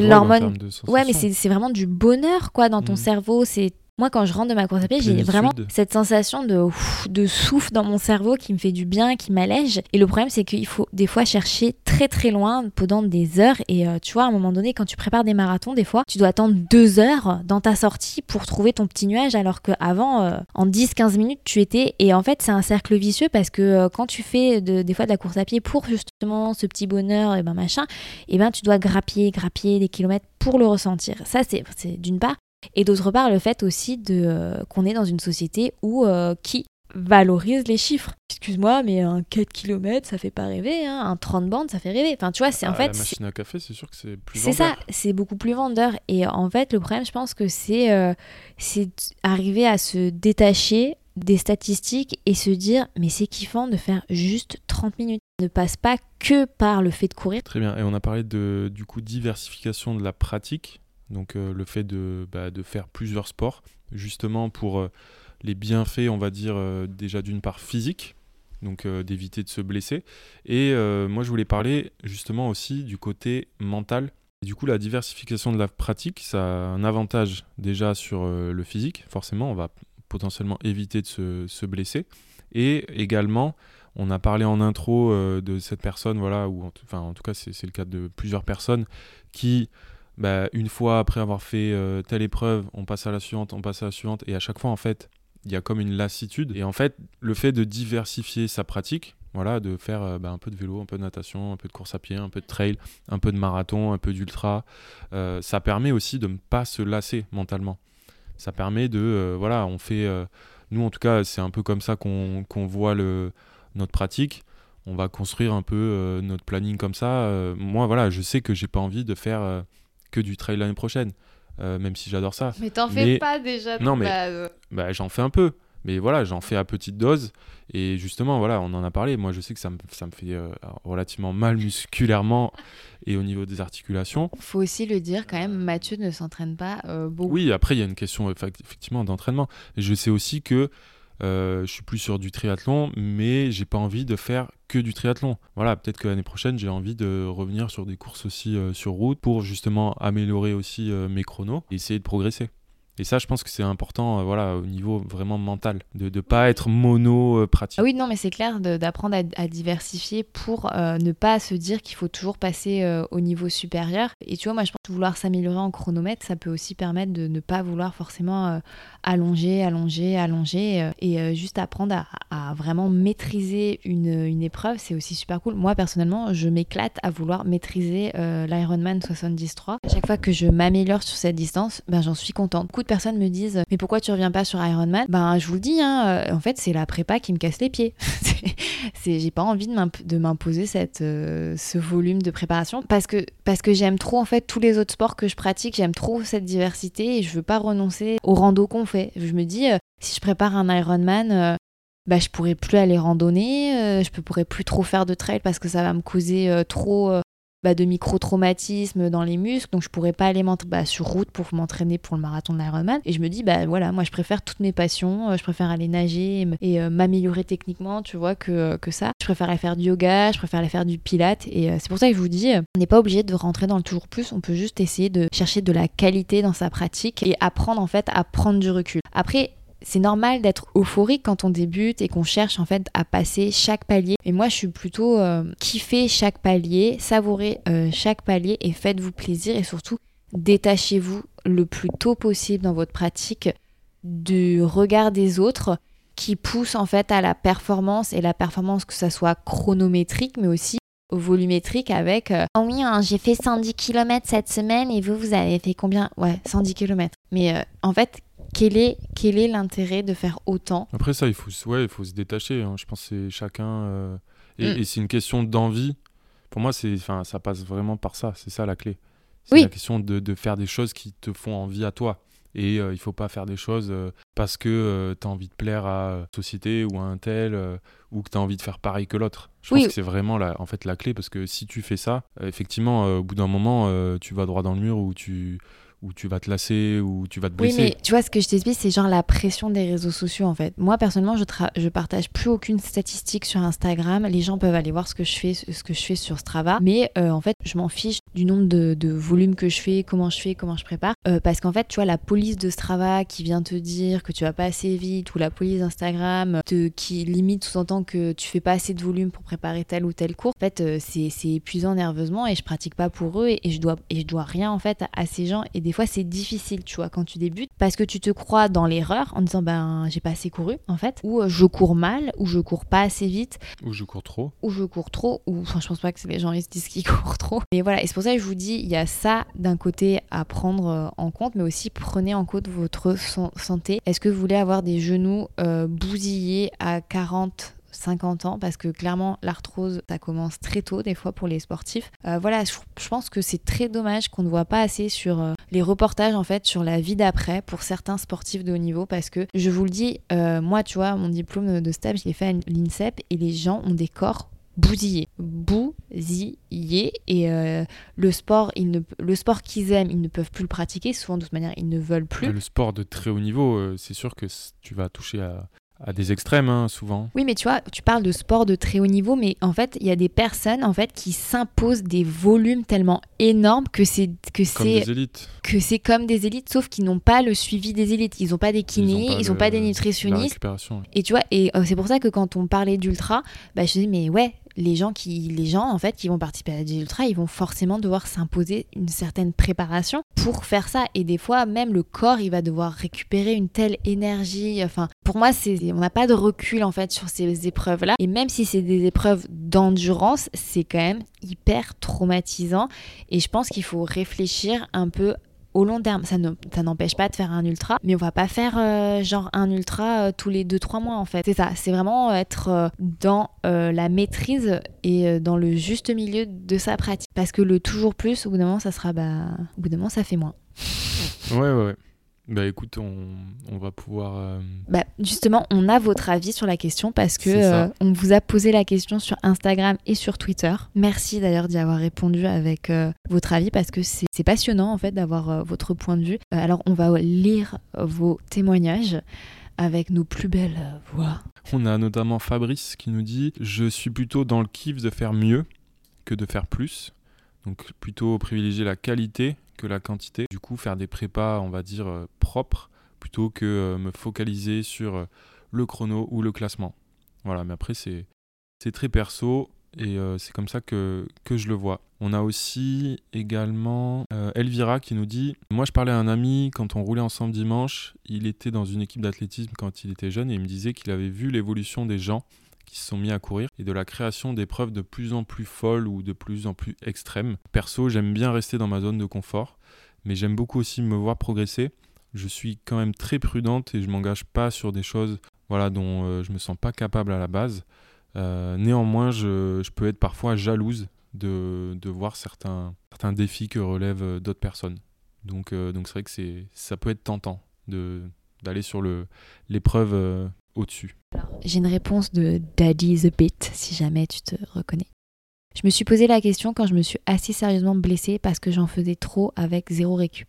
l'hormone. Ouais, mais c'est vraiment du bonheur, quoi, dans ton mmh. cerveau. C'est moi, quand je rentre de ma course à pied, j'ai vraiment cette sensation de, de souffle dans mon cerveau qui me fait du bien, qui m'allège. Et le problème, c'est qu'il faut des fois chercher très très loin pendant des heures. Et euh, tu vois, à un moment donné, quand tu prépares des marathons, des fois, tu dois attendre deux heures dans ta sortie pour trouver ton petit nuage, alors qu'avant, euh, en 10-15 minutes, tu étais. Et en fait, c'est un cercle vicieux parce que euh, quand tu fais des fois de la course à pied pour justement ce petit bonheur, et ben machin, et ben tu dois grappiller, grappiller des kilomètres pour le ressentir. Ça, c'est d'une part. Et d'autre part, le fait aussi de euh, qu'on est dans une société où euh, qui valorise les chiffres. Excuse-moi, mais un 4 km, ça fait pas rêver. Hein. Un 30 bandes, ça fait rêver. Enfin, tu vois, c'est en ah, fait. La machine à café, c'est sûr que c'est plus C'est ça, c'est beaucoup plus vendeur. Et en fait, le problème, je pense que c'est euh, c'est arriver à se détacher des statistiques et se dire mais c'est kiffant de faire juste 30 minutes. Ne passe pas que par le fait de courir. Très bien. Et on a parlé de du coup diversification de la pratique. Donc euh, le fait de, bah, de, faire plusieurs sports, justement pour euh, les bienfaits, on va dire, euh, déjà d'une part physique, donc d'éviter de se blesser. Et moi je voulais parler justement aussi du côté mental. du coup la diversification de la pratique, ça a un avantage déjà sur le physique, forcément, on va potentiellement éviter de se, se blesser. Et également, on a parlé en intro de cette personne, voilà, ou enfin en tout cas c'est le cas de plusieurs personnes qui bah, une fois après avoir fait euh, telle épreuve, on passe à la suivante, on passe à la suivante, et à chaque fois, en fait, il y a comme une lassitude. Et en fait, le fait de diversifier sa pratique, voilà, de faire euh, bah, un peu de vélo, un peu de natation, un peu de course à pied, un peu de trail, un peu de marathon, un peu d'ultra, euh, ça permet aussi de ne pas se lasser mentalement. Ça permet de, voilà, on fait, nous en tout cas, c'est un peu comme ça qu'on voit le, notre pratique on va construire un peu notre planning comme ça. moi, voilà, je sais que j'ai pas envie de faire que du trail l'année prochaine, euh, même si j'adore ça. Mais t'en fais pas déjà Non, mais bah, j'en fais un peu. Mais voilà, j'en fais à petite dose. Et justement, voilà, on en a parlé. Moi, je sais que ça me, ça me fait euh, relativement mal musculairement et au niveau des articulations. Faut aussi le dire quand même, Mathieu ne s'entraîne pas euh, beaucoup. Oui, après, il y a une question effectivement d'entraînement. Je sais aussi que euh, je suis plus sur du triathlon, mais j'ai pas envie de faire que du triathlon. Voilà, peut-être que l'année prochaine, j'ai envie de revenir sur des courses aussi euh, sur route pour justement améliorer aussi euh, mes chronos et essayer de progresser. Et ça, je pense que c'est important, euh, voilà, au niveau vraiment mental, de ne pas être mono euh, pratique. Ah oui, non, mais c'est clair d'apprendre à, diversifier pour euh, ne pas se dire qu'il faut toujours passer au niveau supérieur. Et tu vois, moi, je pense que vouloir s'améliorer en chronomètre, ça peut aussi permettre de ne pas vouloir forcément allonger, allonger, allonger, et juste apprendre à, vraiment maîtriser une, épreuve, c'est aussi super cool. Moi, personnellement, je m'éclate à vouloir maîtriser l'Ironman 73. À chaque fois que je m'améliore sur cette distance, ben, j'en suis contente personnes me disent mais pourquoi tu reviens pas sur Ironman Ben je vous le dis, hein, euh, en fait c'est la prépa qui me casse les pieds. j'ai pas envie de m'imposer cette, euh, ce volume de préparation parce que, parce que j'aime trop en fait tous les autres sports que je pratique, j'aime trop cette diversité et je veux pas renoncer au rando qu'on fait. Je me dis euh, si je prépare un Ironman, bah, je pourrais plus aller randonner, je pourrais plus trop faire de trail parce que ça va me causer trop bah, de micro-traumatismes dans les muscles, donc je pourrais pas aller bah, sur route pour m'entraîner pour le marathon de l'Ironman. Et je me dis, bah voilà, moi je préfère toutes mes passions, euh, je préfère aller nager et, euh, m'améliorer techniquement, tu vois, que, que ça. Je préfère aller faire du yoga, je préfère aller faire du pilate. Et euh, c'est pour ça que je vous dis, on n'est pas obligé de rentrer dans le toujours plus, on peut juste essayer de chercher de la qualité dans sa pratique et apprendre en fait à prendre du recul. Après, c'est normal d'être euphorique quand on débute et qu'on cherche en fait à passer chaque palier. Et moi, je suis plutôt euh, kiffer chaque palier, savourer euh, chaque palier et faites-vous plaisir et surtout détachez-vous le plus tôt possible dans votre pratique du regard des autres qui pousse en fait à la performance et la performance que ça soit chronométrique mais aussi volumétrique avec euh, oh oui hein, j'ai fait 110 km cette semaine et vous vous avez fait combien? Ouais 110 km mais en fait quel est quel est l'intérêt de faire autant Après ça, il faut, ouais, il faut se détacher. Hein. Je pense que c'est chacun. Euh, mm. Et, c'est une question d'envie. Pour moi, c'est, ça passe vraiment par ça. C'est ça la clé. C'est la question de, de, faire des choses qui te font envie à toi. Et euh, il faut pas faire des choses euh, parce que tu as envie de plaire à une société ou à un tel ou que tu as envie de faire pareil que l'autre. Je pense que c'est vraiment la, en fait, la clé parce que si tu fais ça, effectivement, au bout d'un moment, tu vas droit dans le mur ou tu où tu vas te lasser, ou tu vas te blesser. Oui, mais tu vois, ce que je t'explique, c'est genre la pression des réseaux sociaux, en fait. Moi, personnellement, je, je partage plus aucune statistique sur Instagram. Les gens peuvent aller voir ce que je fais, ce que je fais sur Strava. Mais euh, en fait, je m'en fiche du nombre de, de volumes que je fais, comment je fais, comment je prépare. Euh, parce qu'en fait, tu vois, la police de Strava qui vient te dire que tu vas pas assez vite, ou la police d'Instagram qui limite sous-entend que tu fais pas assez de volume pour préparer tel ou tel cours, en fait, euh, c'est épuisant nerveusement et je pratique pas pour eux et, et, je, dois, et je dois rien, en fait, à ces gens. Et des fois, c'est difficile, tu vois, quand tu débutes, parce que tu te crois dans l'erreur en disant, ben, j'ai pas assez couru, en fait, ou euh, je cours mal, ou je cours pas assez vite, ou je cours trop, ou je cours trop, ou enfin, je pense pas que les gens qui se disent qu'ils courent trop. Mais voilà, et c'est pour ça que je vous dis, il y a ça d'un côté à prendre euh, en compte, mais aussi prenez en compte votre santé. Est-ce que vous voulez avoir des genoux euh, bousillés à 40 50 ans parce que clairement l'arthrose ça commence très tôt des fois pour les sportifs. Euh, voilà, je, pense que c'est très dommage qu'on ne voit pas assez sur euh, les reportages en fait sur la vie d'après pour certains sportifs de haut niveau parce que je vous le dis, euh, moi tu vois mon diplôme de stage je l'ai fait à l'INSEP et les gens ont des corps bousillés, bousillés et le sport, ils ne, le sport qu'ils aiment, ils ne peuvent plus le pratiquer. Souvent de toute manière, ils ne veulent plus. Le sport de très haut niveau, c'est sûr que tu vas toucher à à des extrêmes hein, souvent. Oui, mais tu vois, tu parles de sport de très haut niveau, mais en fait, il y a des personnes en fait qui s'imposent des volumes tellement énormes que c'est que c'est que c'est comme des élites, sauf qu'ils n'ont pas le suivi des élites. Ils n'ont pas des kinés, ils n'ont pas, des nutritionnistes. Et tu vois, et euh, c'est pour ça que quand on parlait d'ultra, bah, je dis mais ouais, les gens qui les gens en fait qui vont participer à des ultra ils vont forcément devoir s'imposer une certaine préparation pour faire ça. Et des fois même le corps il va devoir récupérer une telle énergie. Enfin pour moi c'est on n'a pas de recul en fait sur ces épreuves là et même si c'est des épreuves d'endurance c'est quand même hyper traumatisant. Et je pense qu'il faut réfléchir un peu au long terme. Ça n'empêche pas de faire un ultra, mais on va pas faire euh, genre un ultra euh, tous les 2-3 mois en fait. C'est ça, c'est vraiment être euh, dans la maîtrise et dans le juste milieu de sa pratique. Parce que le toujours plus, au bout d'un moment, ça sera, bah, au bout d'un moment, ça fait moins. Ouais, ouais, ouais. Bah écoute, on, on va pouvoir. Euh, bah, justement, on a votre avis sur la question parce que euh, on vous a posé la question sur Instagram et sur Twitter. Merci d'ailleurs d'y avoir répondu avec euh, votre avis parce que c'est passionnant en fait d'avoir votre point de vue. alors on va lire vos témoignages avec nos plus belles voix. On a notamment Fabrice qui nous dit Je suis plutôt dans le kiff de faire mieux que de faire plus. Donc plutôt privilégier la qualité que la quantité. Coup, faire des prépas, on va dire, euh, propres, plutôt que euh, me focaliser sur euh, le chrono ou le classement. Voilà, mais après, c'est très perso et c'est comme ça que, que, je le vois. On a aussi également Elvira qui nous dit Moi, je parlais à un ami quand on roulait ensemble dimanche. Il était dans une équipe d'athlétisme quand il était jeune et il me disait qu'il avait vu l'évolution des gens qui se sont mis à courir et de la création d'épreuves de plus en plus folles ou de plus en plus extrêmes. Perso, j'aime bien rester dans ma zone de confort, mais j'aime beaucoup aussi me voir progresser. Je suis quand même très prudente et je m'engage pas sur des choses voilà, dont euh, je me sens pas capable à la base. Euh, néanmoins, je, peux être parfois jalouse de, de voir certains, certains défis que relèvent euh, d'autres personnes. Donc, donc c'est vrai que c'est, ça peut être tentant de, d'aller sur le, l'épreuve au-dessus. J'ai une réponse de Daddy the Bit, si jamais tu te reconnais. Je me suis posé la question quand je me suis assez sérieusement blessée parce que j'en faisais trop avec zéro récup.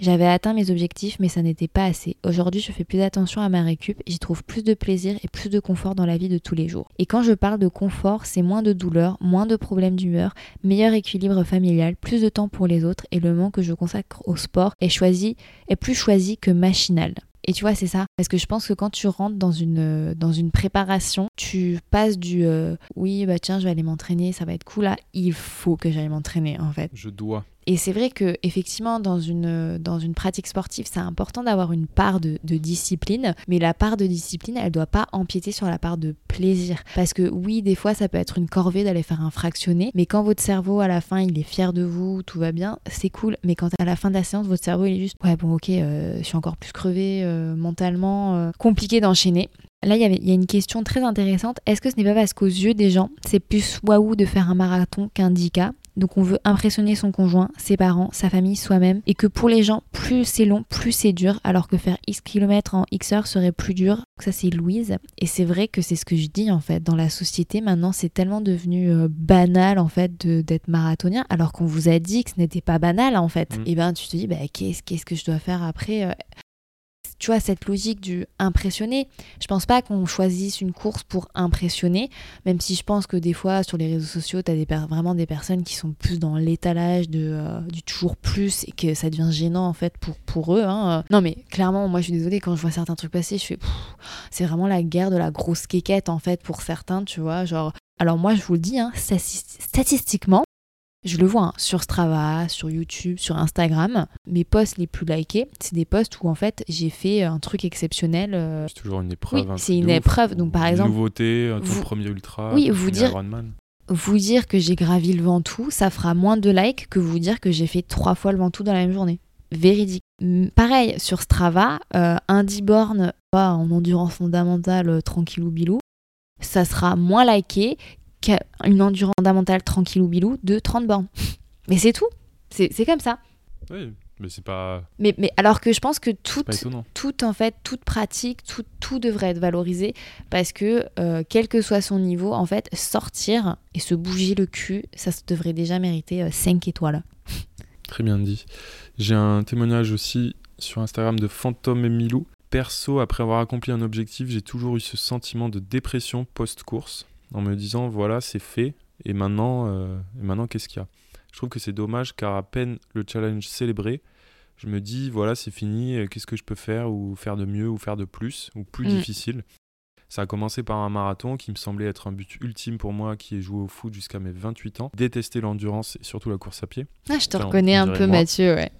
J'avais atteint mes objectifs, mais ça n'était pas assez. Aujourd'hui, je fais plus attention à ma récup, j'y trouve plus de plaisir et plus de confort dans la vie de tous les jours. Et quand je parle de confort, c'est moins de douleur, moins de problèmes d'humeur, meilleur équilibre familial, plus de temps pour les autres et le moment que je consacre au sport est choisi est plus choisi que machinal. Et tu vois, c'est ça. Parce que je pense que quand tu rentres dans une, dans une préparation, tu passes du euh, oui, bah tiens, je vais aller m'entraîner, ça va être cool là. Il faut que j'aille m'entraîner en fait. Je dois. Et c'est vrai que effectivement dans une, dans une pratique sportive, c'est important d'avoir une part de, discipline, mais la part de discipline, elle doit pas empiéter sur la part de plaisir. Parce que oui, des fois, ça peut être une corvée d'aller faire un fractionné, mais quand votre cerveau à la fin, il est fier de vous, tout va bien, c'est cool. Mais quand à la fin de la séance, votre cerveau, il est juste ouais bon ok, euh, je suis encore plus crevé euh, mentalement, euh, compliqué d'enchaîner. Là, il y, il y a une question très intéressante. Est-ce que ce n'est pas parce qu'aux yeux des gens, c'est plus waouh de faire un marathon qu'un 10K donc on veut impressionner son conjoint, ses parents, sa famille, soi-même. Et que pour les gens, plus c'est long, plus c'est dur. Alors que faire X kilomètres en X heures serait plus dur. Ça c'est Louise. Et c'est vrai que c'est ce que je dis en fait. Dans la société maintenant, c'est tellement devenu euh, banal en fait d'être marathonien. Alors qu'on vous a dit que ce n'était pas banal en fait. Mm. Et ben tu te dis, bah, qu'est-ce qu'est-ce que je dois faire après euh, tu vois, cette logique du impressionner. Je pense pas qu'on choisisse une course pour impressionner, même si je pense que des fois, sur les réseaux sociaux, tu as des vraiment des personnes qui sont plus dans l'étalage de, euh, du toujours plus et que ça devient gênant en fait pour, pour eux. Hein. Non, mais clairement, moi je suis désolée, quand je vois certains trucs passer, je fais c'est vraiment la guerre de la grosse quéquette en fait pour certains, tu vois. Genre, alors moi je vous le dis, hein, statistiquement, je le vois hein, sur Strava, sur YouTube, sur Instagram. Mes posts les plus likés, c'est des posts où en fait j'ai fait un truc exceptionnel. euh, C'est toujours une épreuve. Oui, un c'est une ouf. éprove. Donc, par Une exemple, Nouveauté, ton vous- premier ultra. Oui, vous dire- Ironman. Vous dire que j'ai gravi le Ventoux, ça fera moins de likes que vous dire que j'ai fait trois fois le Ventoux dans la même journée. Véridique. Pareil, sur Strava, euh, un 10 bornes pas en endurance fondamentale euh, tranquillou bilou, ça sera moins liké qu'une endurance fondamentale tranquillou bilou de 30 bornes. Mais c'est tout. C'est c'est comme ça. Oui, mais c'est pas, Mais, mais alors que je pense que toute, pas étonnant. tout en fait, toute pratique, tout, tout devrait être valorisé parce que euh, quel que soit son niveau, en fait, sortir et se bouger le cul, ça devrait déjà mériter 5 étoiles. Très bien dit. J'ai un témoignage aussi sur Instagram de Fantôme et Milou. Perso, après avoir accompli un objectif, j'ai toujours eu ce sentiment de dépression post-course en me disant voilà, c'est fait et maintenant, euh, et maintenant qu'est-ce qu'il y a? Je trouve que c'est dommage car à peine le challenge célébré, je me dis voilà, c'est fini, euh, qu'est-ce que je peux faire ou faire de mieux ou faire de plus ou plus Mm. difficile? Ça a commencé par un marathon qui me semblait être un but ultime pour moi qui ai joué au foot jusqu'à mes 28 ans. Détester l'endurance et surtout la course à pied. Ah, je te reconnais on un peu, moi. Mathieu, ouais.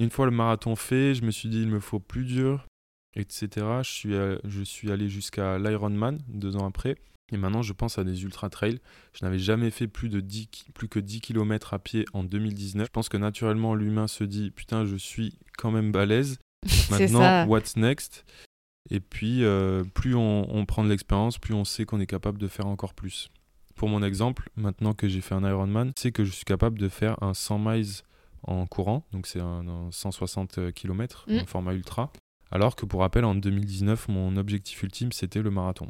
Une fois le marathon fait, je me suis dit il me faut plus dur, etc. Je suis, euh, je suis allé jusqu'à l'Ironman deux ans après. Et maintenant, je pense à des ultra trails. Je n'avais jamais fait plus, de 10, ki- plus que 10 km à pied en 2019. Je pense que naturellement, l'humain se dit Putain, je suis quand même balèze. Maintenant, ça. what's next? Et puis, euh, plus on, on prend de l'expérience, plus on sait qu'on est capable de faire encore plus. Pour mon exemple, maintenant que j'ai fait un Ironman, c'est que je suis capable de faire un 100 miles en courant, donc c'est un, un 160 km Mm. en format ultra. Alors que pour rappel, en 2019, mon objectif ultime, c'était le marathon.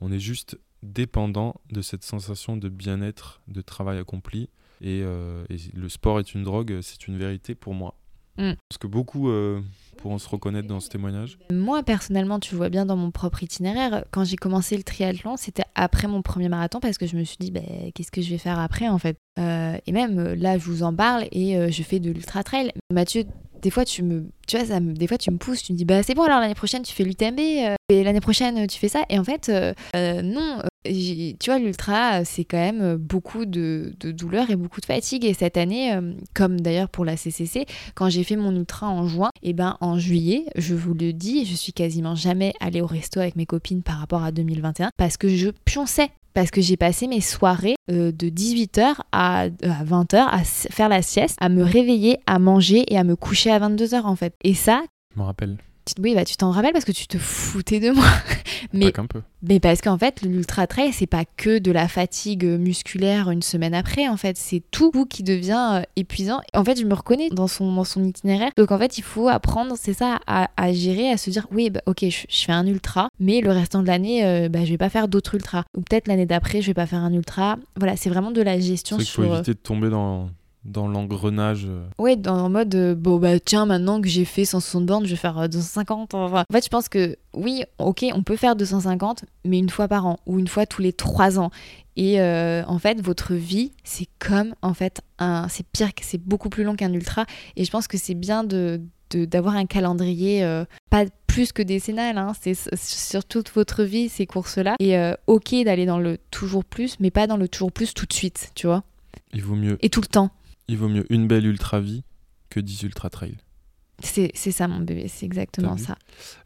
On est juste dépendant de cette sensation de bien-être, de travail accompli. Et, euh, et le sport est une drogue, c'est une vérité pour moi. Mm. Parce que beaucoup euh, pourront se reconnaître dans ce témoignage. Moi, personnellement, tu vois bien dans mon propre itinéraire. Quand j'ai commencé le triathlon, c'était après mon premier marathon parce que je me suis dit, bah, qu'est-ce que je vais faire après en fait? Euh, Et même là, je vous en parle et je fais de l'ultra trail. Mathieu, des fois, tu me, tu vois, des fois, tu me pousses, tu me dis, bah, c'est bon, alors l'année prochaine, tu fais l'UTMB euh, et l'année prochaine, tu fais ça. Et en fait, euh, euh, non. euh, Tu vois, l'ultra, c'est quand même beaucoup de, douleur et beaucoup de fatigue. Et cette année, comme d'ailleurs pour la CCC, quand j'ai fait mon ultra en juin, et ben en juillet, je vous le dis, je suis quasiment jamais allée au resto avec mes copines par rapport à 2021 parce que je pionçais. Parce que j'ai passé mes soirées de 18h à, à 20h à faire la sieste, à me réveiller, à manger et à me coucher à 22h en fait. Et ça, Je me rappelle. Tu- Oui, bah tu t'en rappelles parce que tu te foutais de moi. mais, Pas qu'un peu. mais parce qu'en fait, l'ultra trail, c'est pas que de la fatigue musculaire une semaine après. En fait, c'est tout qui devient euh, épuisant. En fait, je me reconnais dans son, dans son itinéraire. Donc en fait, il faut apprendre, c'est ça, à, à gérer, à se dire oui, bah, ok, je, je fais un ultra, mais le restant de l'année, euh, bah, je vais pas faire d'autres ultras. Ou peut-être l'année d'après, je vais pas faire un ultra. Voilà, c'est vraiment de la C'est gestion qu'il faut euh, éviter de tomber dans, dans l'engrenage. euh, Ouais, dans, en mode, euh, bon, bah tiens, maintenant que j'ai fait 160 bornes, je vais faire euh, 250. Enfin, en fait, je pense que oui, ok, on peut faire 250, mais une fois par an ou une fois tous les trois ans. Et euh, en fait, votre vie, c'est comme, en fait, un, c'est pire, que- c'est beaucoup plus long qu'un ultra. Et je pense que c'est bien de d'avoir un calendrier euh, pas plus que décennal, hein, c'est sur toute votre vie ces courses-là. Et euh, ok d'aller dans le toujours plus, mais pas dans le toujours plus tout de suite, tu vois. il, vaut mieux, Et tout le temps. Il vaut mieux une belle ultra vie que 10 ultra trails. C'est ça mon bébé, c'est exactement ça.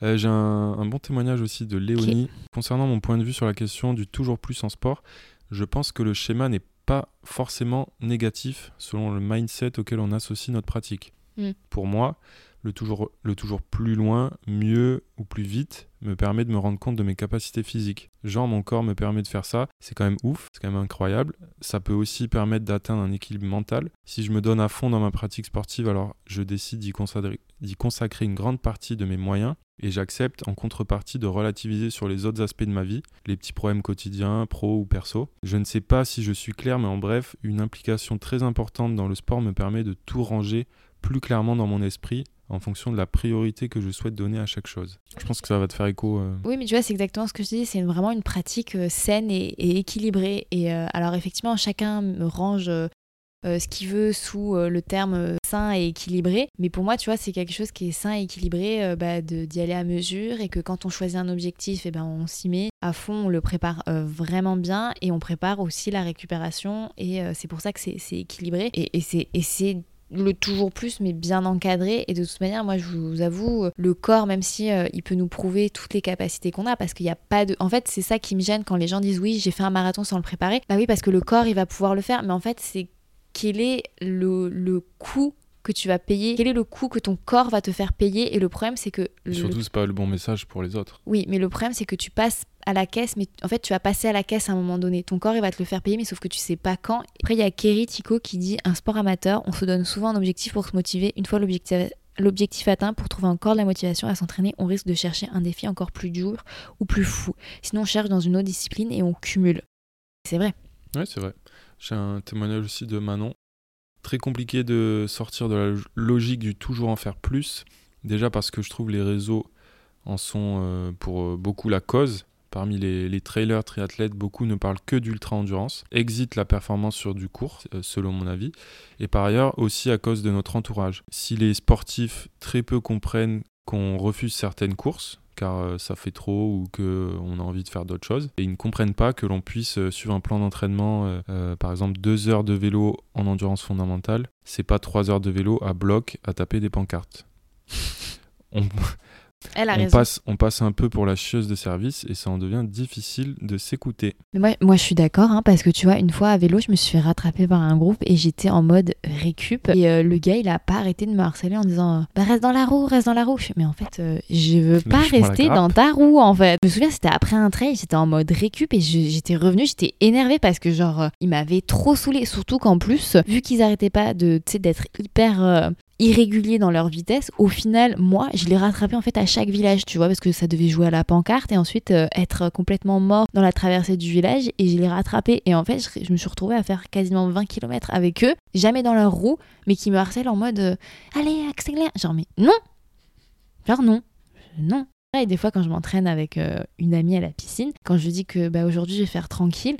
Euh, J'ai un, un bon témoignage aussi de Léonie. Concernant mon point de vue sur la question du toujours plus en sport, je pense que le schéma n'est pas forcément négatif selon le mindset auquel on associe notre pratique. Mm. Pour moi, le toujours, le toujours plus loin, mieux ou plus vite me permet de me rendre compte de mes capacités physiques. Genre, mon corps me permet de faire ça, c'est quand même ouf, c'est quand même incroyable. Ça peut aussi permettre d'atteindre un équilibre mental. Si je me donne à fond dans ma pratique sportive, alors je décide d'y consacrer, consacrer une grande partie de mes moyens et j'accepte en contrepartie de relativiser sur les autres aspects de ma vie, les petits problèmes quotidiens, pro ou perso. Je ne sais pas si je suis clair, mais en bref, une implication très importante dans le sport me permet de tout ranger plus clairement dans mon esprit en fonction de la priorité que je souhaite donner à chaque chose. Je pense que ça va te faire écho. euh, Oui, mais tu vois, c'est exactement ce que je dis. C'est vraiment une pratique euh, saine et, équilibrée. Et euh, alors, effectivement, chacun range ce qu'il veut sous le terme sain et équilibré. Mais pour moi, tu vois, c'est quelque chose qui est sain et équilibré bah, d'y aller à mesure et que quand on choisit un objectif, et ben, on s'y met à fond, on le prépare vraiment bien et on prépare aussi la récupération. Et c'est pour ça que c'est équilibré. Et, et c'est le toujours plus mais bien encadré. Et de toute manière moi je vous avoue euh, le corps même si euh, il peut nous prouver toutes les capacités qu'on a parce qu'il n'y a pas de en fait c'est ça qui me gêne quand les gens disent oui j'ai fait un marathon sans le préparer. Bah oui parce que le corps il va pouvoir le faire. Mais en fait c'est quel est le, le coût que tu vas payer quel est le coût que ton corps va te faire payer. Et le problème c'est que le- surtout, c'est pas le bon message pour les autres. oui, mais le problème, c'est que tu passes à la caisse, mais en fait, tu vas passer à la caisse à un moment donné. Ton corps, il va te le faire payer, mais sauf que tu sais pas quand. Après, il y a Kerry Tico qui dit Un sport amateur, on se donne souvent un objectif pour se motiver. Une fois l'objectif. L'objectif atteint, pour trouver encore de la motivation à s'entraîner, on risque de chercher un défi encore plus dur ou plus fou. Sinon, on cherche dans une autre discipline et on cumule. C'est vrai. Oui, c'est vrai. J'ai un témoignage aussi de Manon. Très compliqué de sortir de la lo- logique du toujours en faire plus. Déjà parce que je trouve les réseaux en sont euh, pour euh, beaucoup la cause. Parmi les, trailers, triathlètes, beaucoup ne parlent que d'ultra-endurance. Exit la performance sur du court, euh, selon mon avis. Et par ailleurs, aussi à cause de notre entourage. Si les sportifs très peu comprennent qu'on refuse certaines courses, car euh, ça fait trop ou qu'on a envie de faire d'autres choses, et ils ne comprennent pas que l'on puisse euh, suivre un plan d'entraînement, euh, euh, par exemple deux heures de vélo en endurance fondamentale, c'est pas trois heures de vélo à bloc à taper des pancartes. Elle a on raison. passe, on passe un peu pour la chieuse de service et ça en devient difficile de s'écouter. Mais moi, moi, je suis d'accord, hein, parce que tu vois, une fois à vélo, je me suis fait rattraper par un groupe et j'étais en mode récup. Et euh, le gars, il a pas arrêté de me harceler en disant bah, Reste dans la roue, reste dans la roue. Je fais, mais en fait, euh, je veux pas rester dans ta roue, en fait. Je me souviens, c'était après un trail, j'étais en mode récup et je- j'étais revenue, j'étais énervée parce que, genre, euh, il m'avait trop saoulé. Surtout qu'en plus, vu qu'ils arrêtaient pas de, tu sais, d'être hyper. Euh, irréguliers dans leur vitesse, au final, moi, je les rattrapais en fait à chaque village, tu vois, parce que ça devait jouer à la pancarte et ensuite euh, être complètement mort dans la traversée du village et je les rattrapais et en fait, je, je me suis retrouvée à faire quasiment 20 km avec eux, jamais dans leur roue, mais qui me harcèlent en mode euh, allez, accélère. Genre, mais non Genre, non. Non. Et des fois, quand je m'entraîne avec euh, une amie à la piscine, quand je dis que bah, aujourd'hui je vais faire tranquille,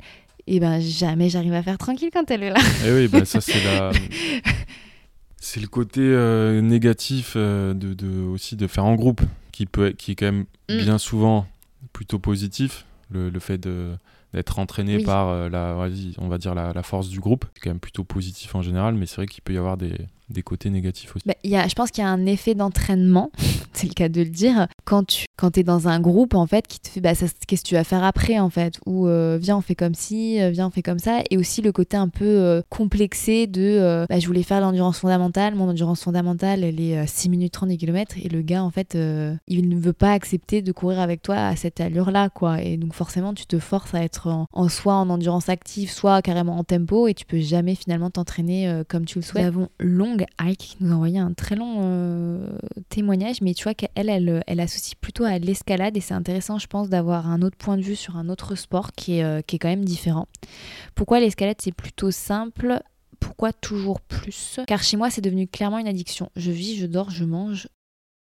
et ben jamais j'arrive à faire tranquille quand elle est là. Et oui, bah, ça c'est la. C'est le côté euh, négatif euh, de, de- aussi de faire en groupe qui, peut, être- qui est quand même Mm. bien souvent plutôt positif. Le, le fait de- d'être entraîné Oui. par euh, la, on va dire la, la force du groupe, c'est quand même plutôt positif en général, mais c'est vrai qu'il peut y avoir des, des côtés négatifs aussi. Bah, y a, je pense qu'il y a un effet d'entraînement, c'est le cas de le dire, quand tu quand es dans un groupe en fait qui te fait bah, qu'est-ce que tu vas faire après en fait? Ou euh, viens on fait comme ci, euh, viens on fait comme ça et aussi le côté un peu euh, complexé de bah, je voulais faire l'endurance fondamentale, mon endurance fondamentale elle est 6 minutes 30 km et le gars en fait il ne veut pas accepter de courir avec toi à cette allure là quoi et donc forcément tu te forces à être en, soit en endurance active soit carrément en tempo et tu peux jamais finalement t'entraîner comme tu le souhaites. Nous avons Ike qui nous a envoyé un très long témoignage mais tu vois qu'elle elle, elle associe plutôt à l'escalade et c'est intéressant je pense d'avoir un autre point de vue sur un autre sport qui est, euh, qui est quand même différent. Pourquoi l'escalade c'est plutôt simple? Pourquoi toujours plus? Car chez moi c'est devenu clairement une addiction. Je vis, je dors, je mange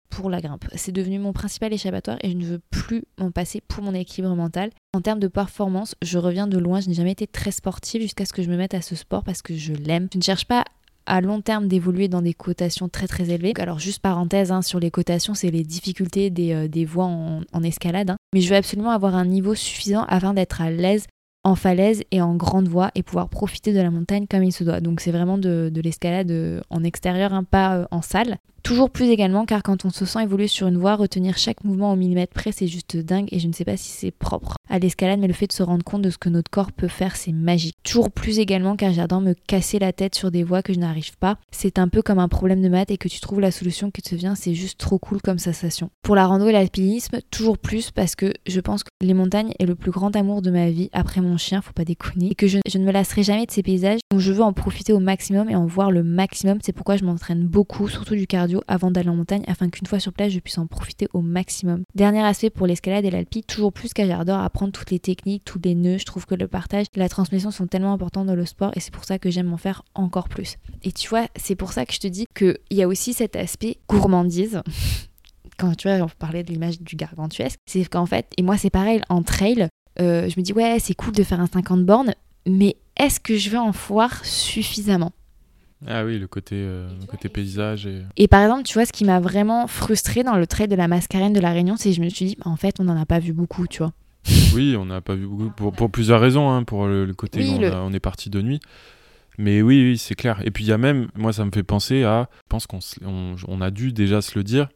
pour la grimpe. C'est devenu mon principal échappatoire et je ne veux plus m'en passer pour mon équilibre mental. En termes de performance, je reviens de loin, je n'ai jamais été très sportive jusqu'à ce que je me mette à ce sport parce que je l'aime. Je ne cherche pas à long terme d'évoluer dans des cotations très très élevées. Alors juste parenthèse hein, sur les cotations, c'est les difficultés des, euh, des voies en, escalade. Hein. Mais je veux absolument avoir un niveau suffisant afin d'être à l'aise en falaise et en grande voie et pouvoir profiter de la montagne comme il se doit. Donc c'est vraiment de, l'escalade euh, en extérieur, hein, pas euh, en salle. Toujours plus également, car quand on se sent évoluer sur une voie, retenir chaque mouvement au millimètre près, c'est juste dingue et je ne sais pas si c'est propre à l'escalade, mais le fait de se rendre compte de ce que notre corps peut faire, c'est magique. Toujours plus également, car j'adore me casser la tête sur des voies que je n'arrive pas. C'est un peu comme un problème de maths et que tu trouves la solution qui te vient, c'est juste trop cool comme sensation. Pour la rando et l'alpinisme, toujours plus parce que je pense que les montagnes est le plus grand amour de ma vie après mon chien, faut pas déconner, et que je, je ne me lasserai jamais de ces paysages, donc je veux en profiter au maximum et en voir le maximum. C'est pourquoi je m'entraîne beaucoup, surtout du cardio avant d'aller en montagne afin qu'une fois sur place, je puisse en profiter au maximum. Dernier aspect pour l'escalade et l'alpi, toujours plus qu'à j'adore apprendre toutes les techniques, tous les nœuds. Je trouve que le partage la transmission sont tellement importants dans le sport et c'est pour ça que j'aime en faire encore plus. Et tu vois, c'est pour ça que je te dis qu'il y a aussi cet aspect gourmandise. Quand tu vois, on parlait de l'image du gargantuesque, c'est qu'en fait, et moi c'est pareil, en trail, euh, je me dis ouais, c'est cool de faire un 50 bornes, mais est-ce que je vais en foire suffisamment? Ah oui, le côté, euh, côté paysage. Et... et... par exemple, tu vois, ce qui m'a vraiment frustré dans le trait de la mascarène de la Réunion, c'est que je me suis dit, bah, en fait, on n'en a pas vu beaucoup, tu vois. Oui, on n'a pas vu beaucoup, pour, pour plusieurs raisons, hein, pour le, côté où on, est parti de nuit. Mais oui, oui, c'est clair. Et puis il y a même, moi, ça me fait penser à, je pense qu'on on, a dû déjà se le dire,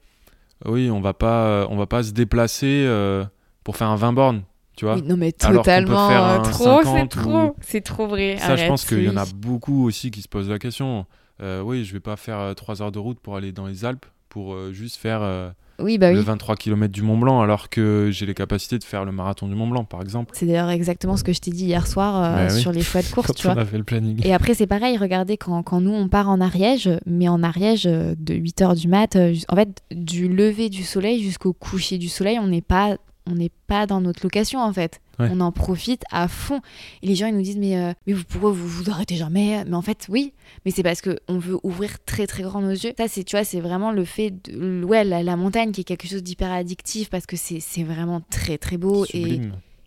oui, on va pas, on va pas se déplacer euh, pour faire un 20 bornes non, mais totalement. Euh, trop, c'est trop. C'est trop vrai. Ça, je pense qu'il y en a beaucoup aussi qui se posent la question. Euh, oui, je vais pas faire 3 euh, heures de route pour aller dans les Alpes pour juste faire oui, bah le 23 km du Mont Blanc alors que j'ai les capacités de faire le marathon du Mont Blanc par exemple. C'est d'ailleurs exactement ce que je t'ai dit hier soir bah sur les choix de course. tu on vois. a fait le planning. Et après c'est pareil, regardez quand, quand, nous on part en Ariège, mais en Ariège de 8h du mat, en fait du lever du soleil jusqu'au coucher du soleil, on n'est pas on n'est pas dans notre location en fait. On en profite à fond. Et les gens ils nous disent mais, euh, mais pourquoi vous vous arrêtez jamais? Mais en fait oui, mais c'est parce que on veut ouvrir très très grand nos yeux. Ça c'est tu vois c'est vraiment le fait de ouais la, montagne qui est quelque chose d'hyper addictif parce que c'est vraiment très très beau et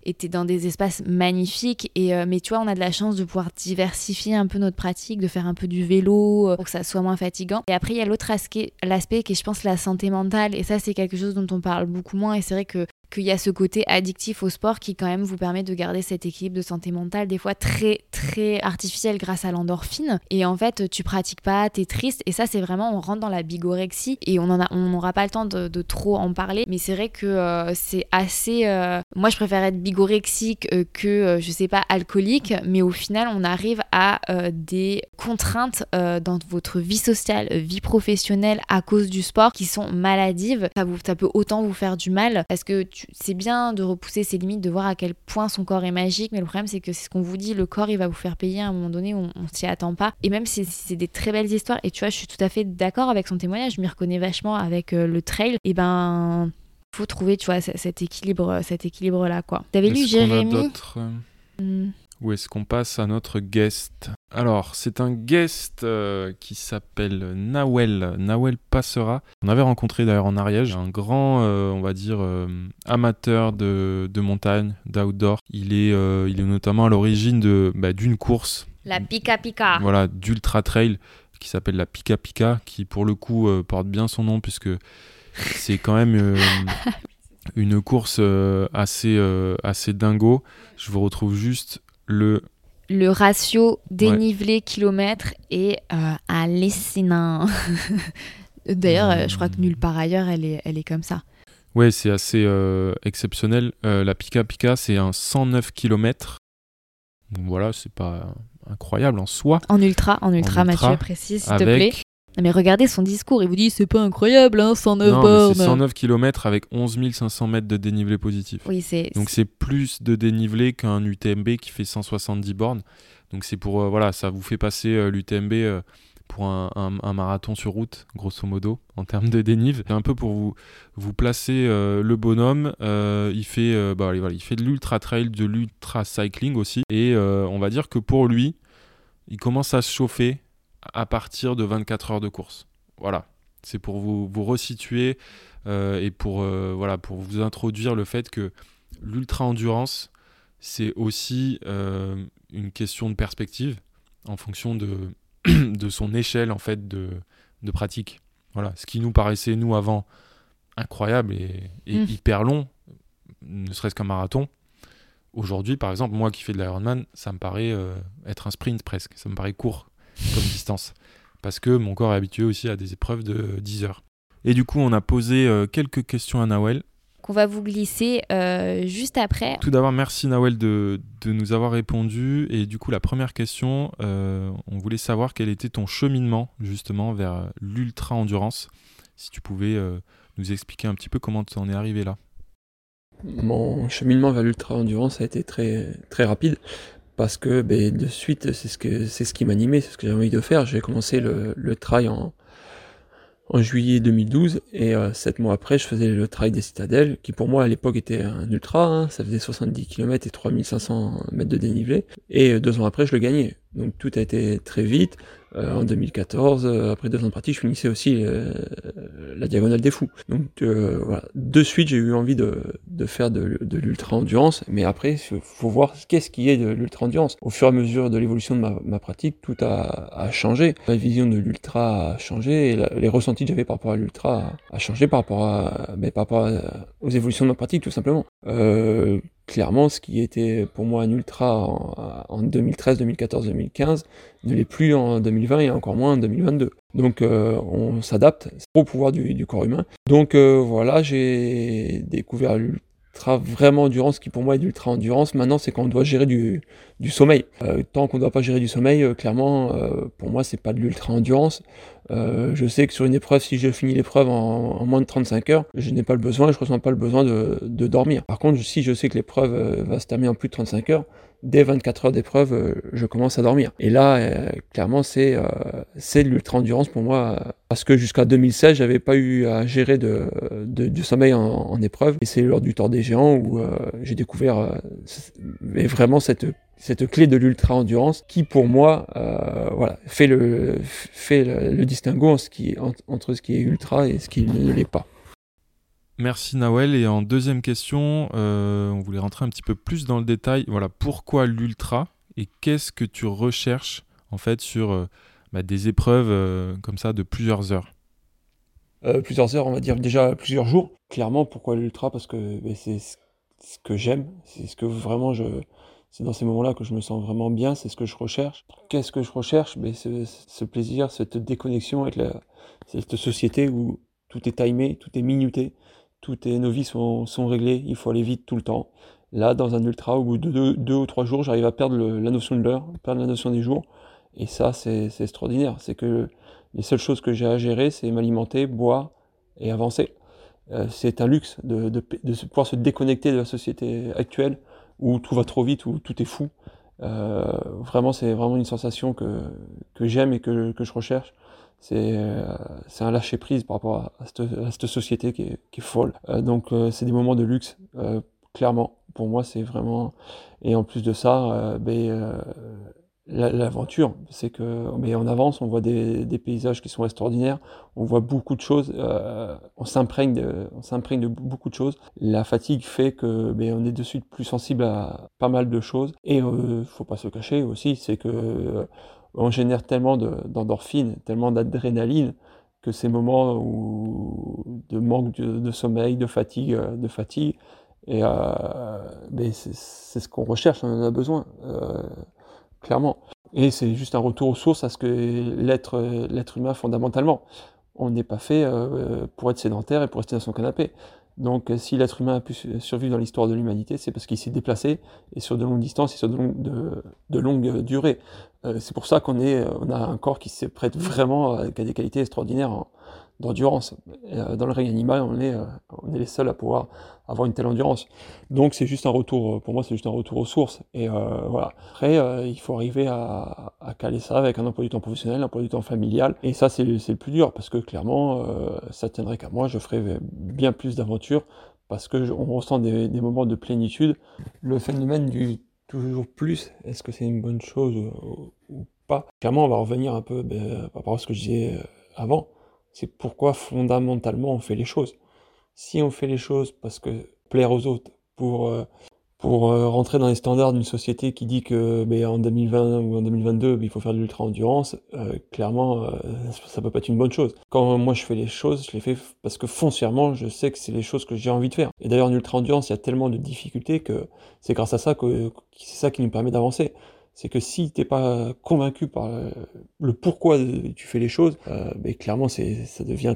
et t'es dans des espaces magnifiques. Et, euh, mais tu vois, on a de la chance de pouvoir diversifier un peu notre pratique, de faire un peu du vélo euh, pour que ça soit moins fatigant. Et après, il y a l'autre aspect, l'aspect qui est, je pense, la santé mentale. Et ça, c'est quelque chose dont on parle beaucoup moins. Et c'est vrai que qu'il y a ce côté addictif au sport qui quand même vous permet de garder cet équilibre de santé mentale des fois très très artificiel grâce à l'endorphine. Et en fait tu pratiques pas t'es triste. Et ça c'est vraiment on rentre dans la bigorexie. Et on en n'aura pas le temps de, trop en parler. Mais c'est vrai que euh, c'est assez euh, moi je préfère être bigorexique euh, que je sais pas alcoolique. Mais au final on arrive à des contraintes dans votre vie sociale vie professionnelle à cause du sport qui sont maladives. Ça, vous, ça peut autant vous faire du mal parce que tu c'est bien de repousser ses limites, de voir à quel point son corps est magique, mais le problème c'est que c'est ce qu'on vous dit, le corps il va vous faire payer à un moment donné où on, on s'y attend pas. Et même si c'est des très belles histoires, et tu vois, je suis tout à fait d'accord avec son témoignage, je m'y reconnais vachement avec euh, le trail, et ben faut trouver, tu vois, cet équilibre, cet équilibre là quoi. T'avais lu Jérémy? Où est-ce qu'on passe à notre guest? Alors, c'est un guest euh, qui s'appelle Nawel. Nawel Passera. On avait rencontré d'ailleurs en Ariège un grand, euh, on va dire, euh, amateur de, montagne, d'outdoor. Il est, il est notamment à l'origine de, bah, d'une course. La Pika Pika. Voilà, d'ultra trail qui s'appelle la Pika Pika, qui pour le coup porte bien son nom puisque c'est quand même une course assez, assez dingo. Je vous retrouve juste le le ratio dénivelé kilomètre est euh, hallucinant. D'ailleurs, euh, je crois que nulle part ailleurs, elle est, elle est comme ça. Ouais, c'est assez euh, exceptionnel. Euh, la Pika Pika, c'est un 109 km. Donc voilà, c'est pas incroyable en soi. En ultra, en ultra, En ultra, Mathieu, précise, s'il te plaît. Non, mais regardez son discours, il vous dit c'est pas incroyable, hein, 109 non, mais bornes. c'est 109 km avec 11 500 mètres de dénivelé positif. Oui, c'est. Donc c'est plus de dénivelé qu'un UTMB qui fait 170 bornes. Donc c'est pour euh, voilà, ça vous fait passer euh, l'UTMB euh, pour un, un- un marathon sur route, grosso modo, en termes de dénive. C'est un peu pour vous vous placer le bonhomme. il fait bah, allez, voilà, il fait de l'ultra trail, de l'ultra cycling aussi. Et on va dire que pour lui, il commence à se chauffer à partir de 24 heures de course. Voilà. C'est pour vous, vous resituer euh, et pour, euh, voilà, pour vous introduire le fait que l'ultra endurance, c'est aussi euh, une question de perspective en fonction de, de son échelle en fait de, de pratique. Voilà, ce qui nous paraissait nous avant incroyable et, et Mm. hyper long, ne serait-ce qu'un marathon. Aujourd'hui, par exemple, moi qui fais de l'Ironman, ça me paraît euh, être un sprint presque. Ça me paraît court comme distance. Parce que mon corps est habitué aussi à des épreuves de 10 heures. Et du coup, on a posé euh, quelques questions à Nawel. Qu'on va vous glisser euh, juste après. Tout d'abord, merci Nawel de, de nous avoir répondu. Et du coup, la première question, euh, on voulait savoir quel était ton cheminement justement vers l'ultra-endurance. Si tu pouvais euh, nous expliquer un petit peu comment tu en es arrivé là. Mon cheminement vers l'ultra-endurance a été très, très rapide parce que ben, de suite, c'est ce, que, c'est ce qui m'animait, c'est ce que j'avais envie de faire. J'ai commencé le, le trail en, en juillet 2012 et euh, sept mois après, je faisais le trail des citadelles qui pour moi à l'époque était un ultra, hein, ça faisait 70 km et 3500 mètres de dénivelé et euh, deux ans après, je le gagnais. Donc tout a été très vite. Euh, en 2014, euh, après deux ans de pratique, je finissais aussi euh, la diagonale des fous. Donc voilà, de suite j'ai eu envie de, faire de, l'ultra-endurance, mais après il faut voir qu'est-ce qui est de l'ultra-endurance. Au fur et à mesure de l'évolution de ma, ma pratique, tout a, changé. La vision de l'ultra a changé, les ressentis que j'avais par rapport à l'ultra a, changé par rapport, à, ben, par rapport aux évolutions de ma pratique tout simplement. Clairement, ce qui était pour moi un ultra en, en 2013, 2014, 2015 ne l'est plus en 2020 et encore moins en 2022. Donc euh, on s'adapte au pouvoir du, corps humain. Donc euh, voilà, j'ai découvert l'ultra vraiment endurance qui pour moi est l'ultra endurance. Maintenant, c'est quand on doit gérer du, sommeil. Euh, tant qu'on ne doit pas gérer du sommeil, clairement, pour moi, c'est pas de l'ultra endurance. Euh, je sais que sur une épreuve, si je finis l'épreuve en, moins de 35 heures, je n'ai pas le besoin, je ressens pas le besoin de, de dormir. Par contre, si je sais que l'épreuve euh, va se terminer en plus de 35 heures, dès 24 heures d'épreuve, euh, je commence à dormir. Et là, clairement, c'est euh, c'est l'ultra-endurance pour moi, parce que jusqu'à 2016, j'avais pas eu à gérer de, de- du sommeil en, en épreuve. Et c'est lors du Tour des Géants où euh, j'ai découvert vraiment cette cette clé de l'ultra-endurance qui, pour moi, euh, voilà, fait le, fait le, le distinguo en ce qui, en- entre ce qui est ultra et ce qui ne l'est pas. Merci Nawel. Et en deuxième question, euh, on voulait rentrer un petit peu plus dans le détail. Voilà, pourquoi l'ultra et qu'est-ce que tu recherches en fait sur euh, bah, des épreuves comme ça de plusieurs heures? Plusieurs heures, on va dire déjà plusieurs jours. Clairement, pourquoi l'ultra? Parce que ben, c'est ce ce que j'aime, c'est ce que vraiment je. C'est dans ces moments-là que je me sens vraiment bien, c'est ce que je recherche. Qu'est-ce que je recherche? Ben, ce, plaisir, cette déconnexion avec la, cette société où tout est timé, tout est minuté, tout est, nos vies sont, sont réglées, il faut aller vite tout le temps. Là, dans un ultra, au bout de deux, deux ou trois jours, j'arrive à perdre la notion de l'heure, perdre la notion des jours. Et ça, c'est extraordinaire. C'est que les seules choses que j'ai à gérer, c'est m'alimenter, boire et avancer. Euh, c'est un luxe de, de, de pouvoir se déconnecter de la société actuelle où tout va trop vite, où tout est fou. Euh, vraiment, c'est vraiment une sensation que, que j'aime et que, que je recherche. C'est euh, un lâcher prise par rapport à, cette, société qui est, qui est folle. Euh, donc, c'est des moments de luxe, clairement. Pour moi, c'est vraiment. Et en plus de ça, ben, l'aventure, c'est que mais on avance, on voit des, paysages qui sont extraordinaires, on voit beaucoup de choses, euh, on s'imprègne de, on s'imprègne de beaucoup de choses. La fatigue fait que ben, on est de suite plus sensible à pas mal de choses. Et euh, faut pas se cacher aussi, c'est que euh, on génère tellement de- d'endorphines, tellement d'adrénaline que ces moments de manque de, sommeil, de fatigue, euh, de fatigue, euh, ben, c'est ce qu'on recherche, on en a besoin. Clairement. Et c'est juste un retour aux sources à ce que l'être l'être humain fondamentalement. On n'est pas fait pour être sédentaire et pour rester dans son canapé. Donc si l'être humain a pu survivre dans l'histoire de l'humanité, c'est parce qu'il s'est déplacé et sur de longues distances et sur de, longues, de, durées. c'est pour ça qu'on est, on a un corps qui se prête vraiment, a des qualités extraordinaires d'endurance. Euh, dans le règne animal, on est, euh, on est les seuls à pouvoir avoir une telle endurance. Donc c'est juste un retour, pour moi c'est juste un retour aux sources. Et euh, voilà. Après, il faut arriver à, caler ça avec un emploi du temps professionnel, un emploi du temps familial. Et ça c'est le plus dur parce que clairement, ça tiendrait qu'à moi, je ferais bien plus d'aventures parce que on ressent des, moments de plénitude. Le phénomène du toujours plus, est-ce que c'est une bonne chose ou, pas? Clairement, on va revenir un peu ben, par rapport à ce que je disais avant c'est pourquoi fondamentalement on fait les choses. Si on fait les choses parce que plaire aux autres, pour, euh, pour euh, rentrer dans les standards d'une société qui dit que ben, en 2020 ou en 2022 ben, il faut faire de l'ultra-endurance, euh, clairement ça peut pas être une bonne chose. Quand moi je fais les choses, je les fais parce que foncièrement je sais que c'est les choses que j'ai envie de faire. Et d'ailleurs en ultra-endurance il y a tellement de difficultés que c'est grâce à ça que c'est ça qui nous permet d'avancer c'est que si t'es pas convaincu par le pourquoi tu fais les choses, euh, mais clairement c'est ça devient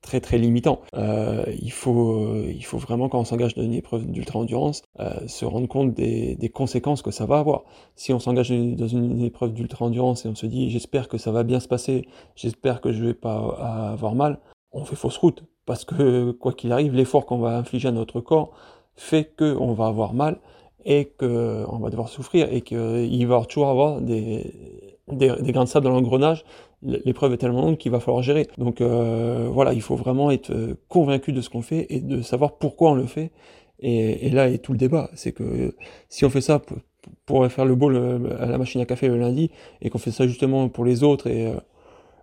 très très limitant. Euh, il faut il faut vraiment quand on s'engage dans une épreuve d'ultra endurance euh, se rendre compte des, conséquences que ça va avoir. Si on s'engage dans une épreuve d'ultra endurance et on se dit j'espère que ça va bien se passer, j'espère que je vais pas avoir mal, on fait fausse route parce que quoi qu'il arrive, l'effort qu'on va infliger à notre corps fait que on va avoir mal et qu'on va devoir souffrir et qu'il va toujours avoir des, des, grains de sable dans l'engrenage. L'épreuve est tellement longue qu'il va falloir gérer. Donc euh, voilà, il faut vraiment être convaincu de ce qu'on fait et de savoir pourquoi on le fait. Et, là est tout le débat. C'est que si on fait ça pour, faire le bol à la machine à café le lundi et qu'on fait ça justement pour les autres, et euh,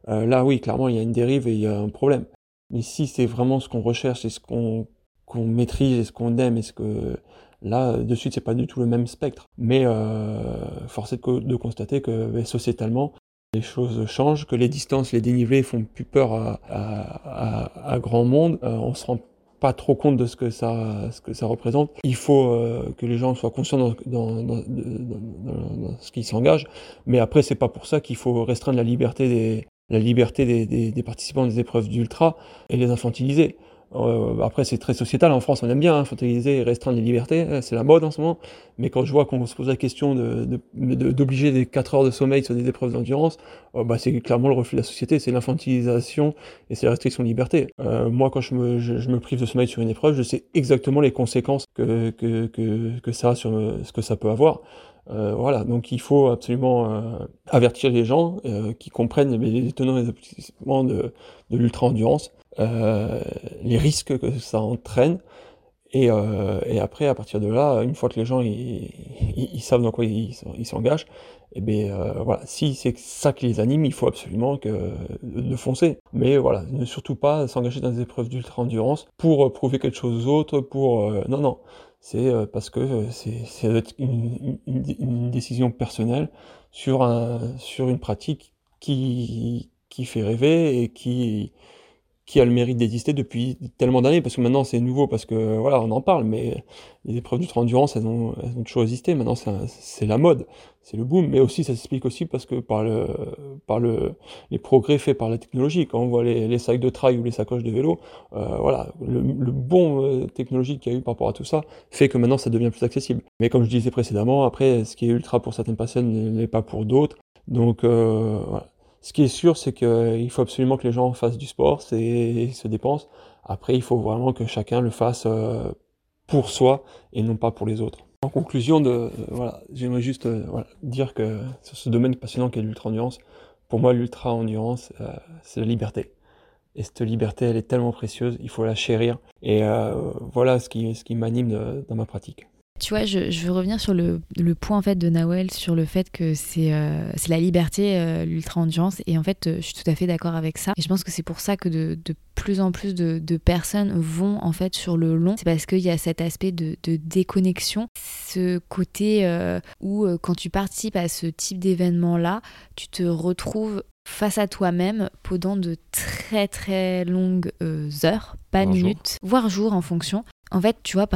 euh, là oui, clairement il y a une dérive et il y a un problème. Mais si c'est vraiment ce qu'on recherche et ce qu'on maîtrise et ce qu'on aime et ce que Là, de suite, c'est pas du tout le même spectre. Mais euh, force est de, constater que sociétalement, les choses changent, que les distances, les dénivelés font plus peur à, grand monde. Euh, on se rend pas trop compte de ce que ça, ce que ça représente. Il faut euh, que les gens soient conscients dans, dans, ce qu'ils s'engagent, mais après c'est pas pour ça qu'il faut restreindre la liberté des, la liberté des, des participants des épreuves d'ultra et les infantiliser. Euh, après, c'est très sociétal. En France, on aime bien hein, et restreindre les libertés. Hein, c'est la mode en ce moment. Mais quand je vois qu'on se pose la question d'obliger de, des 4 heures de sommeil sur des épreuves d'endurance, euh, bah, c'est clairement le reflet de la société. C'est l'infantilisation et c'est la restriction de liberté. Euh, moi, quand je me, je, me, prive de sommeil sur une épreuve, je sais exactement les conséquences que, que, que, que ça sur ce que ça peut avoir. Euh, voilà, donc il faut absolument euh, avertir les gens euh, qui comprennent les tenants et les aboutissements de, l'ultra-endurance euh, les risques que ça entraîne. Et, après, à partir de là, une fois que les gens ils, savent dans quoi ils s'engagent, et eh bien voilà, si c'est ça qui les anime, il faut absolument que de foncer. Mais voilà, ne surtout pas s'engager dans des épreuves d'ultra endurance pour prouver quelque chose d'autre. Pour non non, c'est parce que c'est une, décision personnelle sur sur une pratique qui qui fait rêver et qui qui a le mérite d'exister depuis tellement d'années, parce que maintenant c'est nouveau, parce que voilà, on en parle, mais les épreuves d'ultra-endurance, elles ont, elles ont toujours existé, maintenant c'est la mode, c'est le boom, mais aussi ça s'explique aussi parce que par, le, par le, les progrès faits par la technologie, quand on voit les, les sacs de trail ou les sacoches de vélo, euh, voilà, le, le bon euh, technologique qu'il y a eu par rapport à tout ça fait que maintenant ça devient plus accessible. Mais comme je disais précédemment, après, ce qui est ultra pour certaines personnes n'est pas pour d'autres, donc euh, voilà ce qui est sûr, c'est qu'il faut absolument que les gens fassent du sport, c'est se dépensent. Après, il faut vraiment que chacun le fasse euh, pour soi et non pas pour les autres. En conclusion, de, euh, voilà, j'aimerais juste euh, dire que sur ce domaine passionnant qu'est l'ultra-endurance, pour moi, l'ultra-endurance, c'est la liberté. Et cette liberté, elle est tellement précieuse, il faut la chérir. Et voilà ce qui, ce qui m'anime dans ma pratique. Tu vois, je, veux revenir sur le, point en fait de Nawel sur le fait que c'est euh, la liberté, euh, l'ultra-endurance. Et en fait, euh, je suis tout à fait d'accord avec ça. Et je pense que c'est pour ça que de, plus en plus de, personnes vont en fait sur le long. C'est parce qu'il y a cet aspect de, déconnexion, ce côté où quand tu participes à ce type d'événement-là, tu te retrouves face à toi-même pendant de très très longues heures, pas minutes, voire jours en fonction. En fait, tu vois,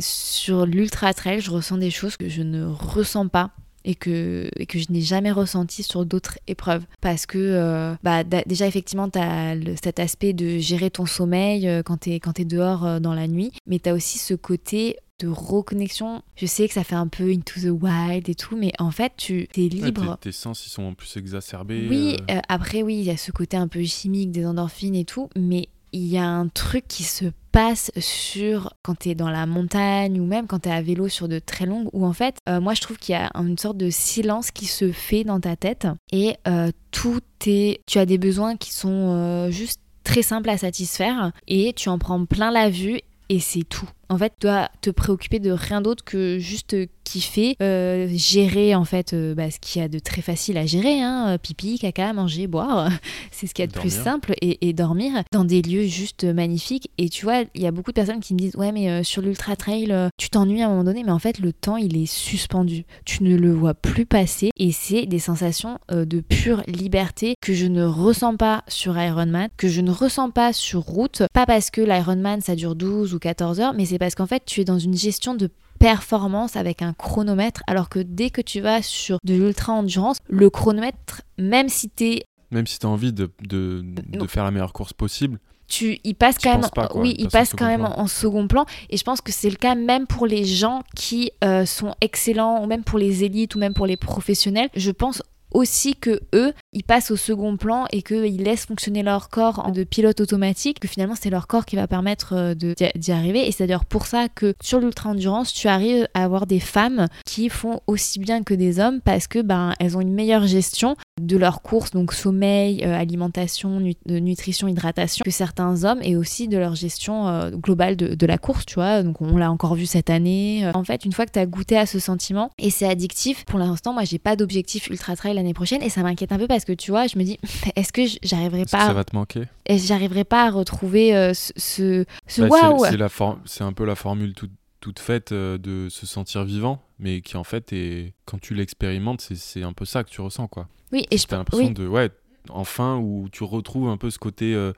sur l'ultra trail, je ressens des choses que je ne ressens pas et que, et que je n'ai jamais ressenti sur d'autres épreuves. Parce que euh, bah, déjà, effectivement, tu as cet aspect de gérer ton sommeil euh, quand tu es, es, dehors euh, dans la nuit, mais tu as aussi ce côté de reconnexion. Je sais que ça fait un peu into the wild et tout, mais en fait, tu es libre. tes, sens, ils sont en plus exacerbés. Oui, après, oui, il y a ce côté un peu chimique des endorphines et tout, mais il y a un truc qui se passe sur quand tu es dans la montagne ou même quand tu es à vélo sur de très longues où en fait euh, moi je trouve qu'il y a une sorte de silence qui se fait dans ta tête et euh, tout est tu as des besoins qui sont euh, juste très simples à satisfaire et tu en prends plein la vue et c'est tout en fait, tu dois te préoccuper de rien d'autre que juste kiffer, euh, gérer en fait euh, bah, ce qu'il y a de très facile à gérer, hein, pipi, caca, manger, boire, c'est ce qu'il y a de plus simple et, dormir dans des lieux juste magnifiques. Et tu vois, il y a beaucoup de personnes qui me disent ouais mais euh, sur l'ultra trail tu t'ennuies à un moment donné, mais en fait le temps il est suspendu, tu ne le vois plus passer et c'est des sensations de pure liberté que je ne ressens pas sur Ironman, que je ne ressens pas sur route, pas parce que l'Ironman ça dure 12 ou 14 heures, mais c'est parce qu'en fait, tu es dans une gestion de performance avec un chronomètre, alors que dès que tu vas sur de l'ultra-endurance, le chronomètre, même si tu es... Même si tu as envie de, de, de, faire la meilleure course possible, tu, il passe quand même, oui, il passe quand même en, second plan. Et je pense que c'est le cas même pour les gens qui euh, sont excellents, ou même pour les élites, ou même pour les professionnels. Je pense aussi que eux, ils passent au second plan et qu'ils laissent fonctionner leur corps en de pilote automatique, que finalement c'est leur corps qui va permettre euh, d'y arriver. Et c'est d'ailleurs pour ça que sur l'ultra-endurance, tu arrives à avoir des femmes qui font aussi bien que des hommes parce que ben, elles ont une meilleure gestion de leur course, donc sommeil, euh, alimentation, nutrition, hydratation, que certains hommes et aussi de leur gestion euh, globale de, la course, tu vois. Donc on l'a encore vu cette année. En fait, une fois que tu as goûté à ce sentiment et c'est addictif, pour l'instant, moi j'ai pas d'objectif ultra trail l'année prochaine et ça m'inquiète un peu parce que tu vois, je me dis, est-ce que j'arriverai pas. ça va te manquer? Est-ce que j'arriverai pas à retrouver euh, ce, ce, bah, waouh? C'est un peu la formule toute, toute faite euh, de se sentir vivant, mais qui en fait, est, quand tu l'expérimentes, c'est un peu ça que tu ressens, quoi. Oui, et je. T'as l'impression de. Ouais, enfin, où tu retrouves un peu ce côté euh,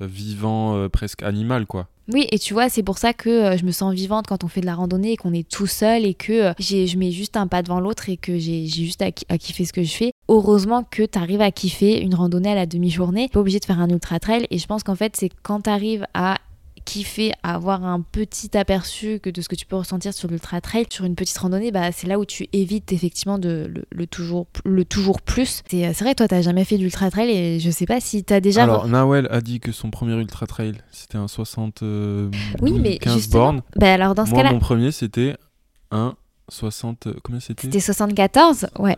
vivant, presque animal, quoi. Oui, et tu vois, c'est pour ça que euh, je me sens vivante quand on fait de la randonnée et qu'on est tout seul et que euh, je mets juste un pas devant l'autre et que j'ai juste à, kiffer ce que je fais. Heureusement que tu arrives à kiffer une randonnée à la demi-journée. Pas obligé de faire un ultra trail. Et je pense qu'en fait, c'est quand tu arrives à kiffer avoir un petit aperçu que de ce que tu peux ressentir sur l'ultra trail, sur une petite randonnée, bah, c'est là où tu évites effectivement de, le, toujours, le toujours plus. C'est vrai, toi, t'as jamais fait d'ultra trail et je sais pas si t'as déjà. Alors, Nawel a dit que son premier ultra trail, c'était un 60. Euh, oui, mais 15 bornes. Bah, alors, dans ce cas-là. Mon premier, c'était un 60. Combien c'était? C'était 74, ouais.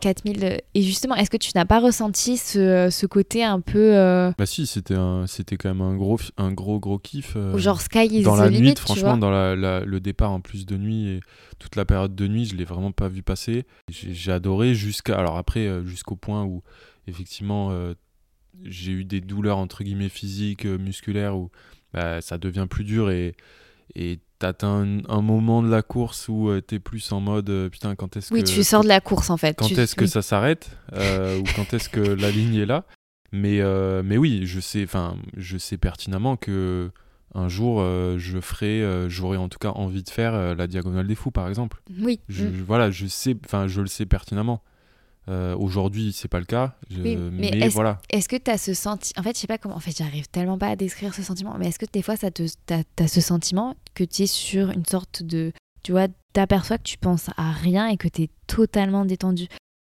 4000. Euh, et justement, est-ce que tu n'as pas ressenti ce, euh, ce, côté un peu. Euh, bah si, c'était c'était quand même un gros, un gros, gros kiff. genre Sky is Dans la nuit, franchement, dans la, le départ en plus de nuit et toute la période de nuit, je l'ai vraiment pas vu passer. J'ai adoré jusqu'à. Alors après, jusqu'au point où, effectivement, j'ai eu des douleurs, entre guillemets, physiques, musculaires, où bah, ça devient plus dur et. Et t'atteins un, moment de la course où tu euh, t'es plus en mode euh, putain quand est-ce oui, que tu sors de la course en fait. quand est-ce que ça s'arrête euh, ou quand est-ce que la ligne est là. Mais mais oui je sais enfin je sais pertinemment que un jour je ferai j'aurai en tout cas envie de faire la diagonale des fous par exemple. Oui. Je, mm. voilà je sais enfin je le sais pertinemment euh, Aujourd'hui, c'est pas le cas. mais, est-ce, voilà. Est-ce que tu as ce sentiment En fait, je sais pas comment. En fait, j'arrive tellement pas à décrire ce sentiment. Mais est-ce que des fois, ça te, t'as, as ce sentiment que tu es sur une sorte de. Tu vois, t'aperçois que tu penses à rien et que tu es totalement détendu?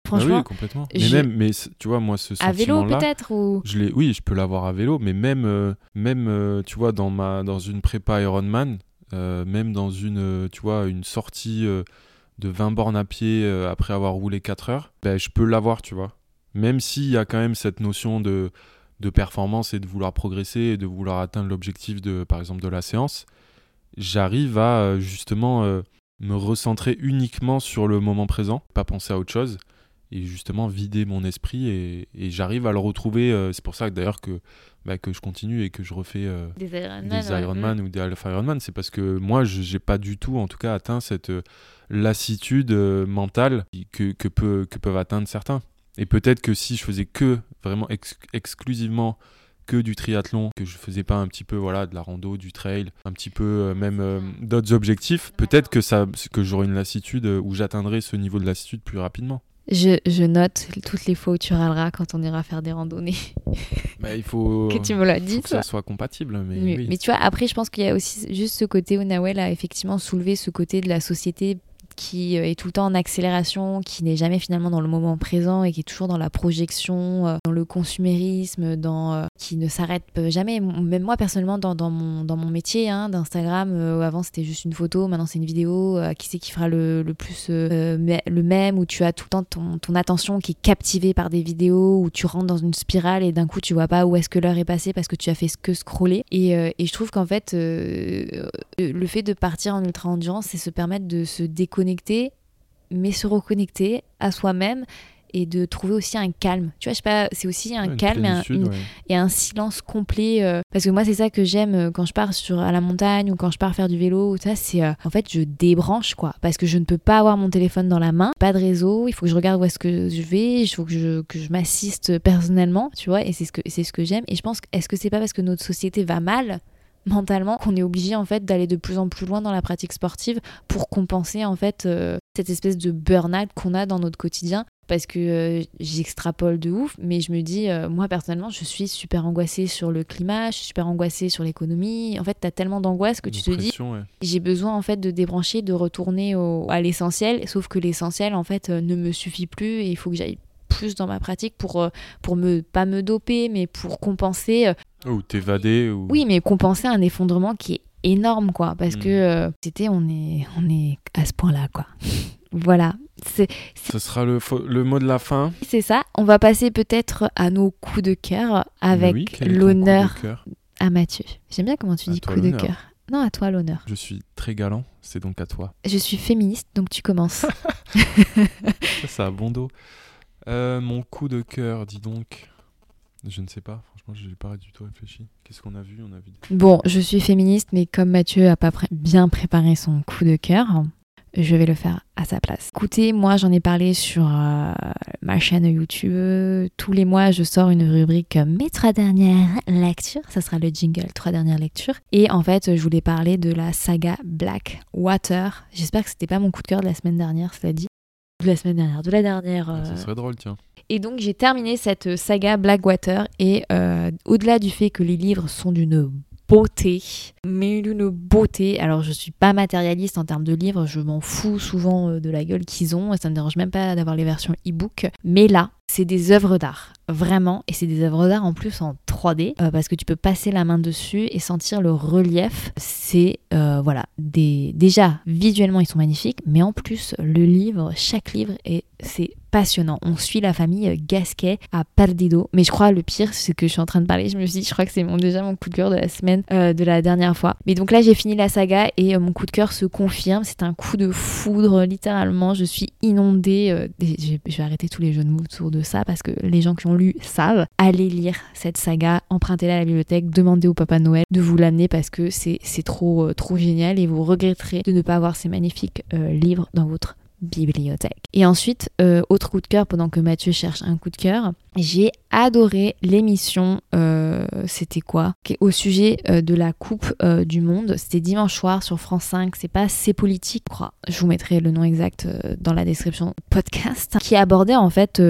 Franchement, bah oui, complètement. Mais même, mais tu vois, moi, ce sentiment-là. À vélo, peut-être ou... je l'ai, Oui, je peux l'avoir à vélo, mais même, euh, même euh, tu vois, dans, ma, dans une prépa Ironman, euh, même dans une, tu vois, une sortie de 20 bornes à pied euh, après avoir roulé 4 heures, ben, je peux l'avoir, tu vois. Même s'il y a quand même cette notion de, de performance et de vouloir progresser et de vouloir atteindre l'objectif de, par exemple, de la séance, j'arrive à euh, justement euh, me recentrer uniquement sur le moment présent, pas penser à autre chose, et justement vider mon esprit et, j'arrive à le retrouver. c'est pour ça d'ailleurs que, bah, que je continue et que je refais des Ironman, ou des Alpha Ironman. C'est parce que moi, je n'ai pas du tout, en tout cas, atteint cette lassitude euh, mentale que, que, peut, que peuvent atteindre certains. Et peut-être que si je faisais que, vraiment exclusivement que du triathlon, que je faisais pas un petit peu voilà de la rando, du trail, un petit peu euh, même euh, d'autres objectifs, peut-être que ça que j'aurai une lassitude euh, où j'atteindrai ce niveau de lassitude plus rapidement. Je, je note toutes les fois où tu râleras quand on ira faire des randonnées. Bah, il faut que tu me l'as dit. faut que ça soit compatible, mais Mais, oui. mais tu vois, après, je pense qu'il y a aussi juste ce côté où Nawel a effectivement soulevé ce côté de la société qui euh, est tout le temps en accélération, qui n'est jamais finalement dans le moment présent et qui est toujours dans la projection, euh, dans le consumérisme, dans euh, qui ne s'arrête jamais. Même moi personnellement dans, mon dans mon métier hein, d'Instagram, avant c'était juste une photo, maintenant c'est une vidéo. qui c'est qui fera le, le plus le même où tu as tout le temps ton, attention qui est captivée par des vidéos où tu rentres dans une spirale et d'un coup tu vois pas où est-ce que l'heure est passée parce que tu as fait que scroller. Et, et je trouve qu'en fait le fait de partir en ultra endurance, c'est se permettre de se déconnecter, mais se reconnecter à soi-même et de trouver aussi un calme. Tu vois, je sais pas, c'est aussi un Ouais, calme et un, plénitude, une- ouais. et un silence complet. euh, parce que moi, c'est ça que j'aime euh, quand je pars sur, à la montagne ou quand je pars faire du vélo. ou ça, c'est euh, en fait, je débranche quoi. Parce que je ne peux pas avoir mon téléphone dans la main, pas de réseau. Il faut que je regarde où est-ce que je vais. Il faut que je, que je m'assiste personnellement, tu vois. Et c'est ce que, c'est ce que j'aime. Et je pense, est-ce que c'est pas parce que notre société va mal mentalement qu'on est obligé en fait d'aller de plus en plus loin dans la pratique sportive pour compenser en fait euh, cette espèce de burn-out qu'on a dans notre quotidien. Parce que euh, j'extrapole de ouf mais je me dis euh, moi personnellement je suis super angoissée sur le climat je suis super angoissée sur l'économie. En fait t'as tellement d'angoisse que tu te dis ouais. j'ai besoin en fait de débrancher de retourner au- à l'essentiel. Sauf que l'essentiel en fait euh, ne me suffit plus et il faut que j'aille plus dans ma pratique pour euh, pour me pas me doper mais pour compenser euh, Ou t'évader ou oui, mais compenser un effondrement qui est énorme, quoi. Parce Mm. que euh, c'était, on est, on est à ce point-là, quoi. voilà, c'est ce sera le, le mot de la fin. c'est ça. On va passer peut-être à nos coups de cœur avec Oui, l'honneur à Mathieu. J'aime bien comment tu À dis coup de cœur. Non, à toi l'honneur. Je suis très galant, c'est donc à toi. Je suis féministe, donc tu commences. Ça, ça a bon dos. Euh, mon coup de cœur, dis donc. Je ne sais pas, franchement, je n'ai pas du tout réfléchi. Qu'est-ce qu'on a vu? On a vu. bon, je suis féministe, mais comme Mathieu a pas bien préparé son coup de cœur, je vais le faire à sa place. Écoutez, moi j'en ai parlé sur euh, ma chaîne YouTube. Tous les mois, je sors une rubrique euh, Mes trois dernières lectures. Ça sera le jingle, trois dernières lectures. Et en fait, je voulais parler de la saga Black Water. J'espère que c'était pas mon coup de cœur de la semaine dernière, cela dit. De la semaine dernière, de la dernière. Ah, euh, Ça serait drôle, tiens. et donc j'ai terminé cette saga Blackwater et euh, au-delà du fait que les livres sont d'une beauté, mais d'une beauté, alors je suis pas matérialiste en termes de livres, je m'en fous souvent euh, de la gueule qu'ils ont et ça me dérange même pas d'avoir les versions e-book, mais là c'est des œuvres d'art, vraiment, et c'est des œuvres d'art en plus en 3D euh, parce que tu peux passer la main dessus et sentir le relief. C'est euh, voilà, des déjà visuellement ils sont magnifiques, mais en plus le livre, chaque livre est c'est passionnant. On suit la famille Gasquet à Perdido. Mais je crois le pire, c'est que je suis en train de parler. Je me suis dit, je crois que c'est mon, déjà mon coup de cœur de la semaine, euh, de la dernière fois. Mais donc là, j'ai fini la saga et euh, mon coup de cœur se confirme. C'est un coup de foudre, littéralement. Je suis inondée. euh, et je vais arrêter tous les jeux de mots autour de ça parce que les gens qui ont savent. Allez lire cette saga, empruntez-la à la bibliothèque, demandez au Papa Noël de vous l'amener parce que c'est c'est trop, euh, trop génial et vous regretterez de ne pas avoir ces magnifiques euh, livres dans votre bibliothèque. Et ensuite, euh, autre coup de cœur pendant que Mathieu cherche un coup de cœur, j'ai adoré l'émission, euh, c'était quoi? Au sujet euh, de la Coupe euh, du Monde. C'était dimanche soir sur France 5, c'est pas C'est politique, je crois. Je vous mettrai le nom exact euh, dans la description podcast, qui abordait en fait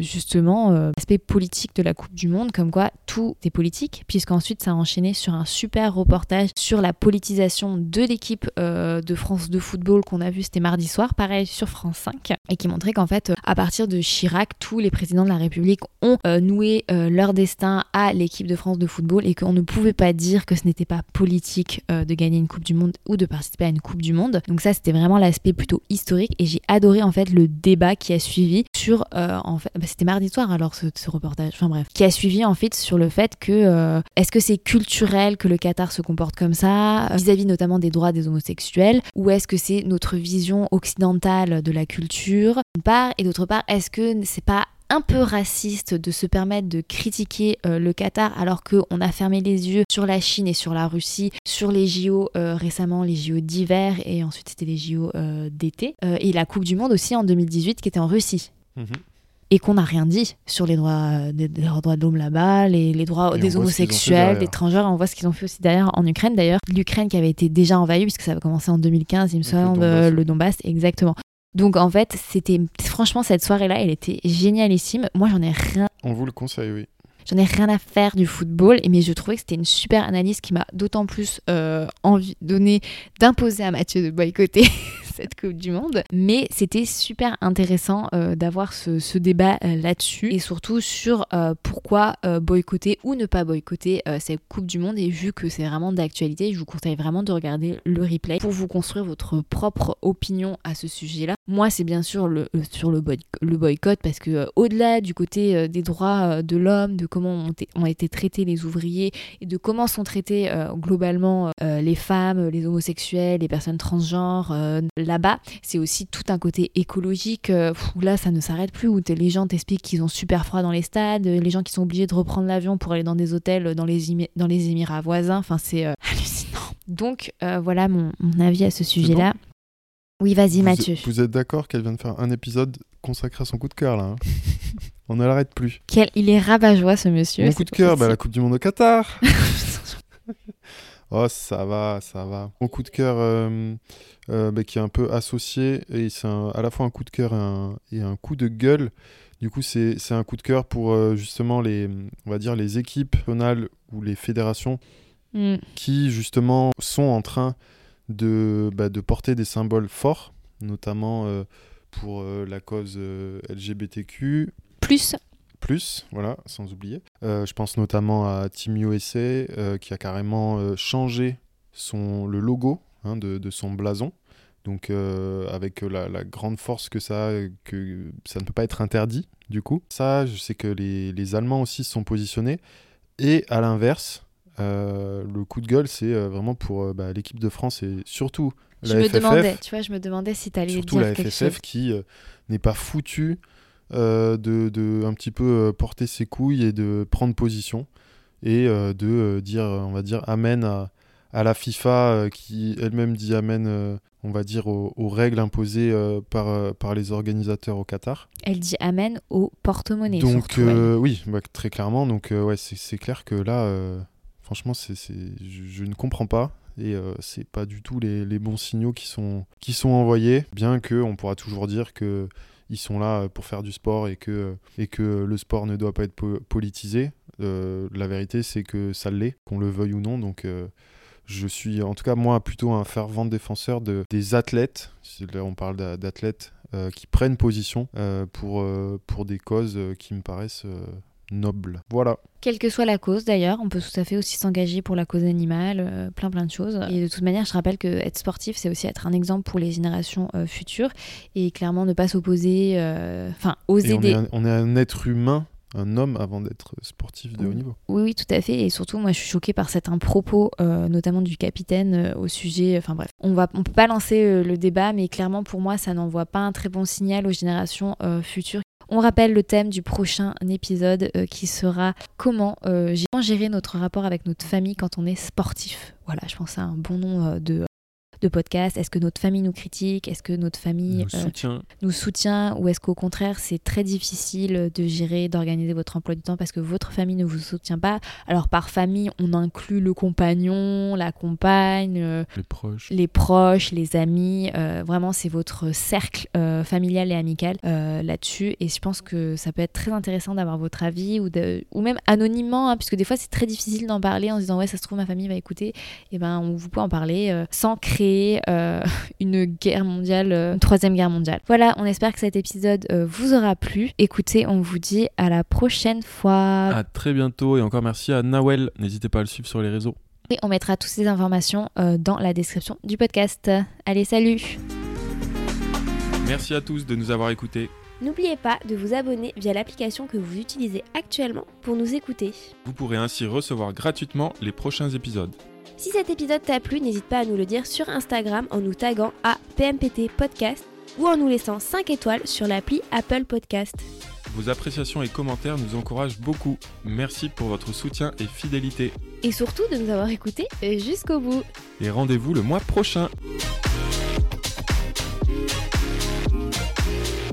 justement l'aspect politique de la Coupe du Monde, comme quoi tout est politique, puisqu'ensuite ça a enchaîné sur un super reportage sur la politisation de l'équipe de France de football qu'on a vu, c'était mardi soir, pareil sur France 5, et qui montrait qu'en fait, à partir de Chirac, tous les présidents de la République ont euh, noué euh, leur destin à l'équipe de France de football et qu'on ne pouvait pas dire que ce n'était pas politique euh, de gagner une Coupe du Monde ou de participer à une Coupe du Monde. Donc ça, c'était vraiment l'aspect plutôt historique et j'ai adoré en fait le débat qui a suivi sur, en fait, bah, c'était mardi soir alors ce, ce reportage, enfin bref, qui a suivi en fait sur le fait que est-ce que c'est culturel que le Qatar se comporte comme ça vis-à-vis notamment des droits des homosexuels ou est-ce que c'est notre vision occidentale de la culture d'une part et d'autre part est-ce que c'est pas un peu raciste de se permettre de critiquer euh, le Qatar alors qu'on a fermé les yeux sur la Chine et sur la Russie, sur les JO euh, récemment, les JO d'hiver et ensuite c'était les JO euh, d'été, et la Coupe du Monde aussi en 2018 qui était en Russie. Mhm. et qu'on n'a rien dit sur les droits, des, des droits de l'homme là-bas, les, les droits Et des homosexuels, des transgenres. On voit ce qu'ils ont fait aussi derrière en Ukraine d'ailleurs. L'Ukraine qui avait été déjà envahie, puisque ça avait commencé en 2015, il me semble, le Donbass, exactement. Donc en fait, c'était franchement cette soirée-là, elle était génialissime. Moi, j'en ai rien On vous le conseille, oui. J'en ai rien à faire du football, mais je trouvais que c'était une super analyse qui m'a d'autant plus euh, envie donné d'imposer à Mathieu de boycotter cette Coupe du Monde. Mais c'était super intéressant euh, d'avoir ce, débat euh, là-dessus et surtout sur euh, pourquoi boycotter ou ne pas boycotter cette Coupe du Monde. Et vu que c'est vraiment d'actualité, je vous conseille vraiment de regarder le replay pour vous construire votre propre opinion à ce sujet-là. Moi, c'est bien sûr le, sur le, le boycott parce que au-delà du côté des droits de l'homme, de comment ont, été- ont été traités les ouvriers et de comment sont traités globalement les femmes, les homosexuels, les personnes transgenres là-bas, c'est aussi tout un côté écologique euh, où là ça ne s'arrête plus, où les gens t'expliquent qu'ils ont super froid dans les stades, euh, les gens qui sont obligés de reprendre l'avion pour aller dans des hôtels euh, dans les, Émi- dans les Émirats voisins, enfin c'est hallucinant. Donc euh, voilà mon, mon avis à ce sujet-là. Oui, vas-y Mathieu. Vous êtes d'accord qu'elle vient de faire un épisode consacré à son coup de cœur, là hein? On ne l'arrête plus. Quel, il est rabat-joie ce monsieur. Mon coup de cœur, bah, la. Coupe du Monde au Qatar. oh, ça va, ça va. Mon coup de cœur, euh, euh, bah, qui est un peu associé, et c'est à la fois un coup de cœur et un, et un coup de gueule. Du coup, c'est c'est un coup de cœur pour euh, justement les, on va dire, les équipes nationales ou les fédérations Mm. qui justement sont en train de, bah, de porter des symboles forts, notamment pour la cause LGBTQ, Plus, plus, voilà, sans oublier. Euh, je pense notamment à Team USA euh, qui a carrément euh, changé son, le logo hein, de, de son blason. Donc avec la, la grande force que ça a, que ça ne peut pas être interdit du coup. Ça, je sais que les, les Allemands aussi se sont positionnés. Et à l'inverse, euh, le coup de gueule, c'est vraiment pour euh, bah, l'équipe de France et surtout je la me FFF demandais, tu vois, je me demandais si t'allais surtout dire la FFF chose. qui euh, n'est pas foutue de, de un petit peu euh, porter ses couilles et de prendre position et euh, de euh, dire euh, on va dire amen à, à la FIFA euh, qui elle-même dit amen euh, on va dire aux, aux règles imposées euh, par, euh, par les organisateurs au Qatar Elle dit amen au porte-monnaie. donc euh, oui bah, très clairement donc euh, ouais c'est clair que là euh, franchement c'est je, je ne comprends pas et euh, c'est pas du tout les, les bons signaux qui sont qui sont envoyés bien que on pourra toujours dire que ils sont là pour faire du sport et que et que le sport ne doit pas être po- politisé. Euh, la vérité c'est que ça l'est qu'on le veuille ou non. Donc euh, je suis en tout cas moi plutôt un fervent défenseur de, des athlètes, là on parle d'a- d'athlètes euh, qui prennent position euh, pour, euh, pour des causes euh, qui me paraissent nobles. Voilà. Quelle que soit la cause d'ailleurs, on peut tout à fait aussi s'engager pour la cause animale, euh, plein plein de choses. Et de toute manière, je rappelle que être sportif, c'est aussi être un exemple pour les générations euh, futures et clairement ne pas s'opposer, euh, enfin Et oser on, des... est un, on est un être humain, un homme avant d'être sportif de haut niveau. Oui, oui, tout à fait. Et surtout, moi, je suis choquée par certains propos, euh, notamment du capitaine, euh, au sujet. Enfin bref, on va, on peut pas lancer euh, le débat, mais clairement, pour moi, ça n'envoie pas un très bon signal aux générations futures. On rappelle le thème du prochain épisode qui sera comment gé- comment gérer notre rapport avec notre famille quand on est sportif. Voilà, je pense c'est un bon nom de de podcast Est-ce que notre famille nous critique Est-ce que notre famille Nous euh, soutient. nous soutient ou est-ce qu'au contraire c'est très difficile de gérer, d'organiser votre emploi du temps parce que votre famille ne vous soutient pas? Alors par famille on inclut le compagnon, la compagne, euh, Les proches. les proches, les amis, euh, vraiment c'est votre cercle familial et amical là-dessus et je pense que ça peut être très intéressant d'avoir votre avis ou, de, ou même anonymement hein, puisque des fois c'est très difficile d'en parler en se disant ouais ça se trouve ma famille va écouter et ben on vous peut en parler sans créer euh, une guerre mondiale, euh, une troisième guerre mondiale. Voilà, on espère que cet épisode euh, vous aura plu. Écoutez, on vous dit à la prochaine fois. À très bientôt et encore merci à Nawel. N'hésitez pas à le suivre sur les réseaux. Et on mettra toutes ces informations euh, dans la description du podcast. Allez, salut Merci à tous de nous avoir écoutés. N'oubliez pas de vous abonner via l'application que vous utilisez actuellement pour nous écouter. Vous pourrez ainsi recevoir gratuitement les prochains épisodes. Si cet épisode t'a plu, n'hésite pas à nous le dire sur Instagram en nous taguant à PMPT Podcast ou en nous laissant 5 étoiles sur l'appli Apple Podcast. Vos appréciations et commentaires nous encouragent beaucoup. Merci pour votre soutien et fidélité. Et surtout de nous avoir écoutés jusqu'au bout. Et rendez-vous le mois prochain.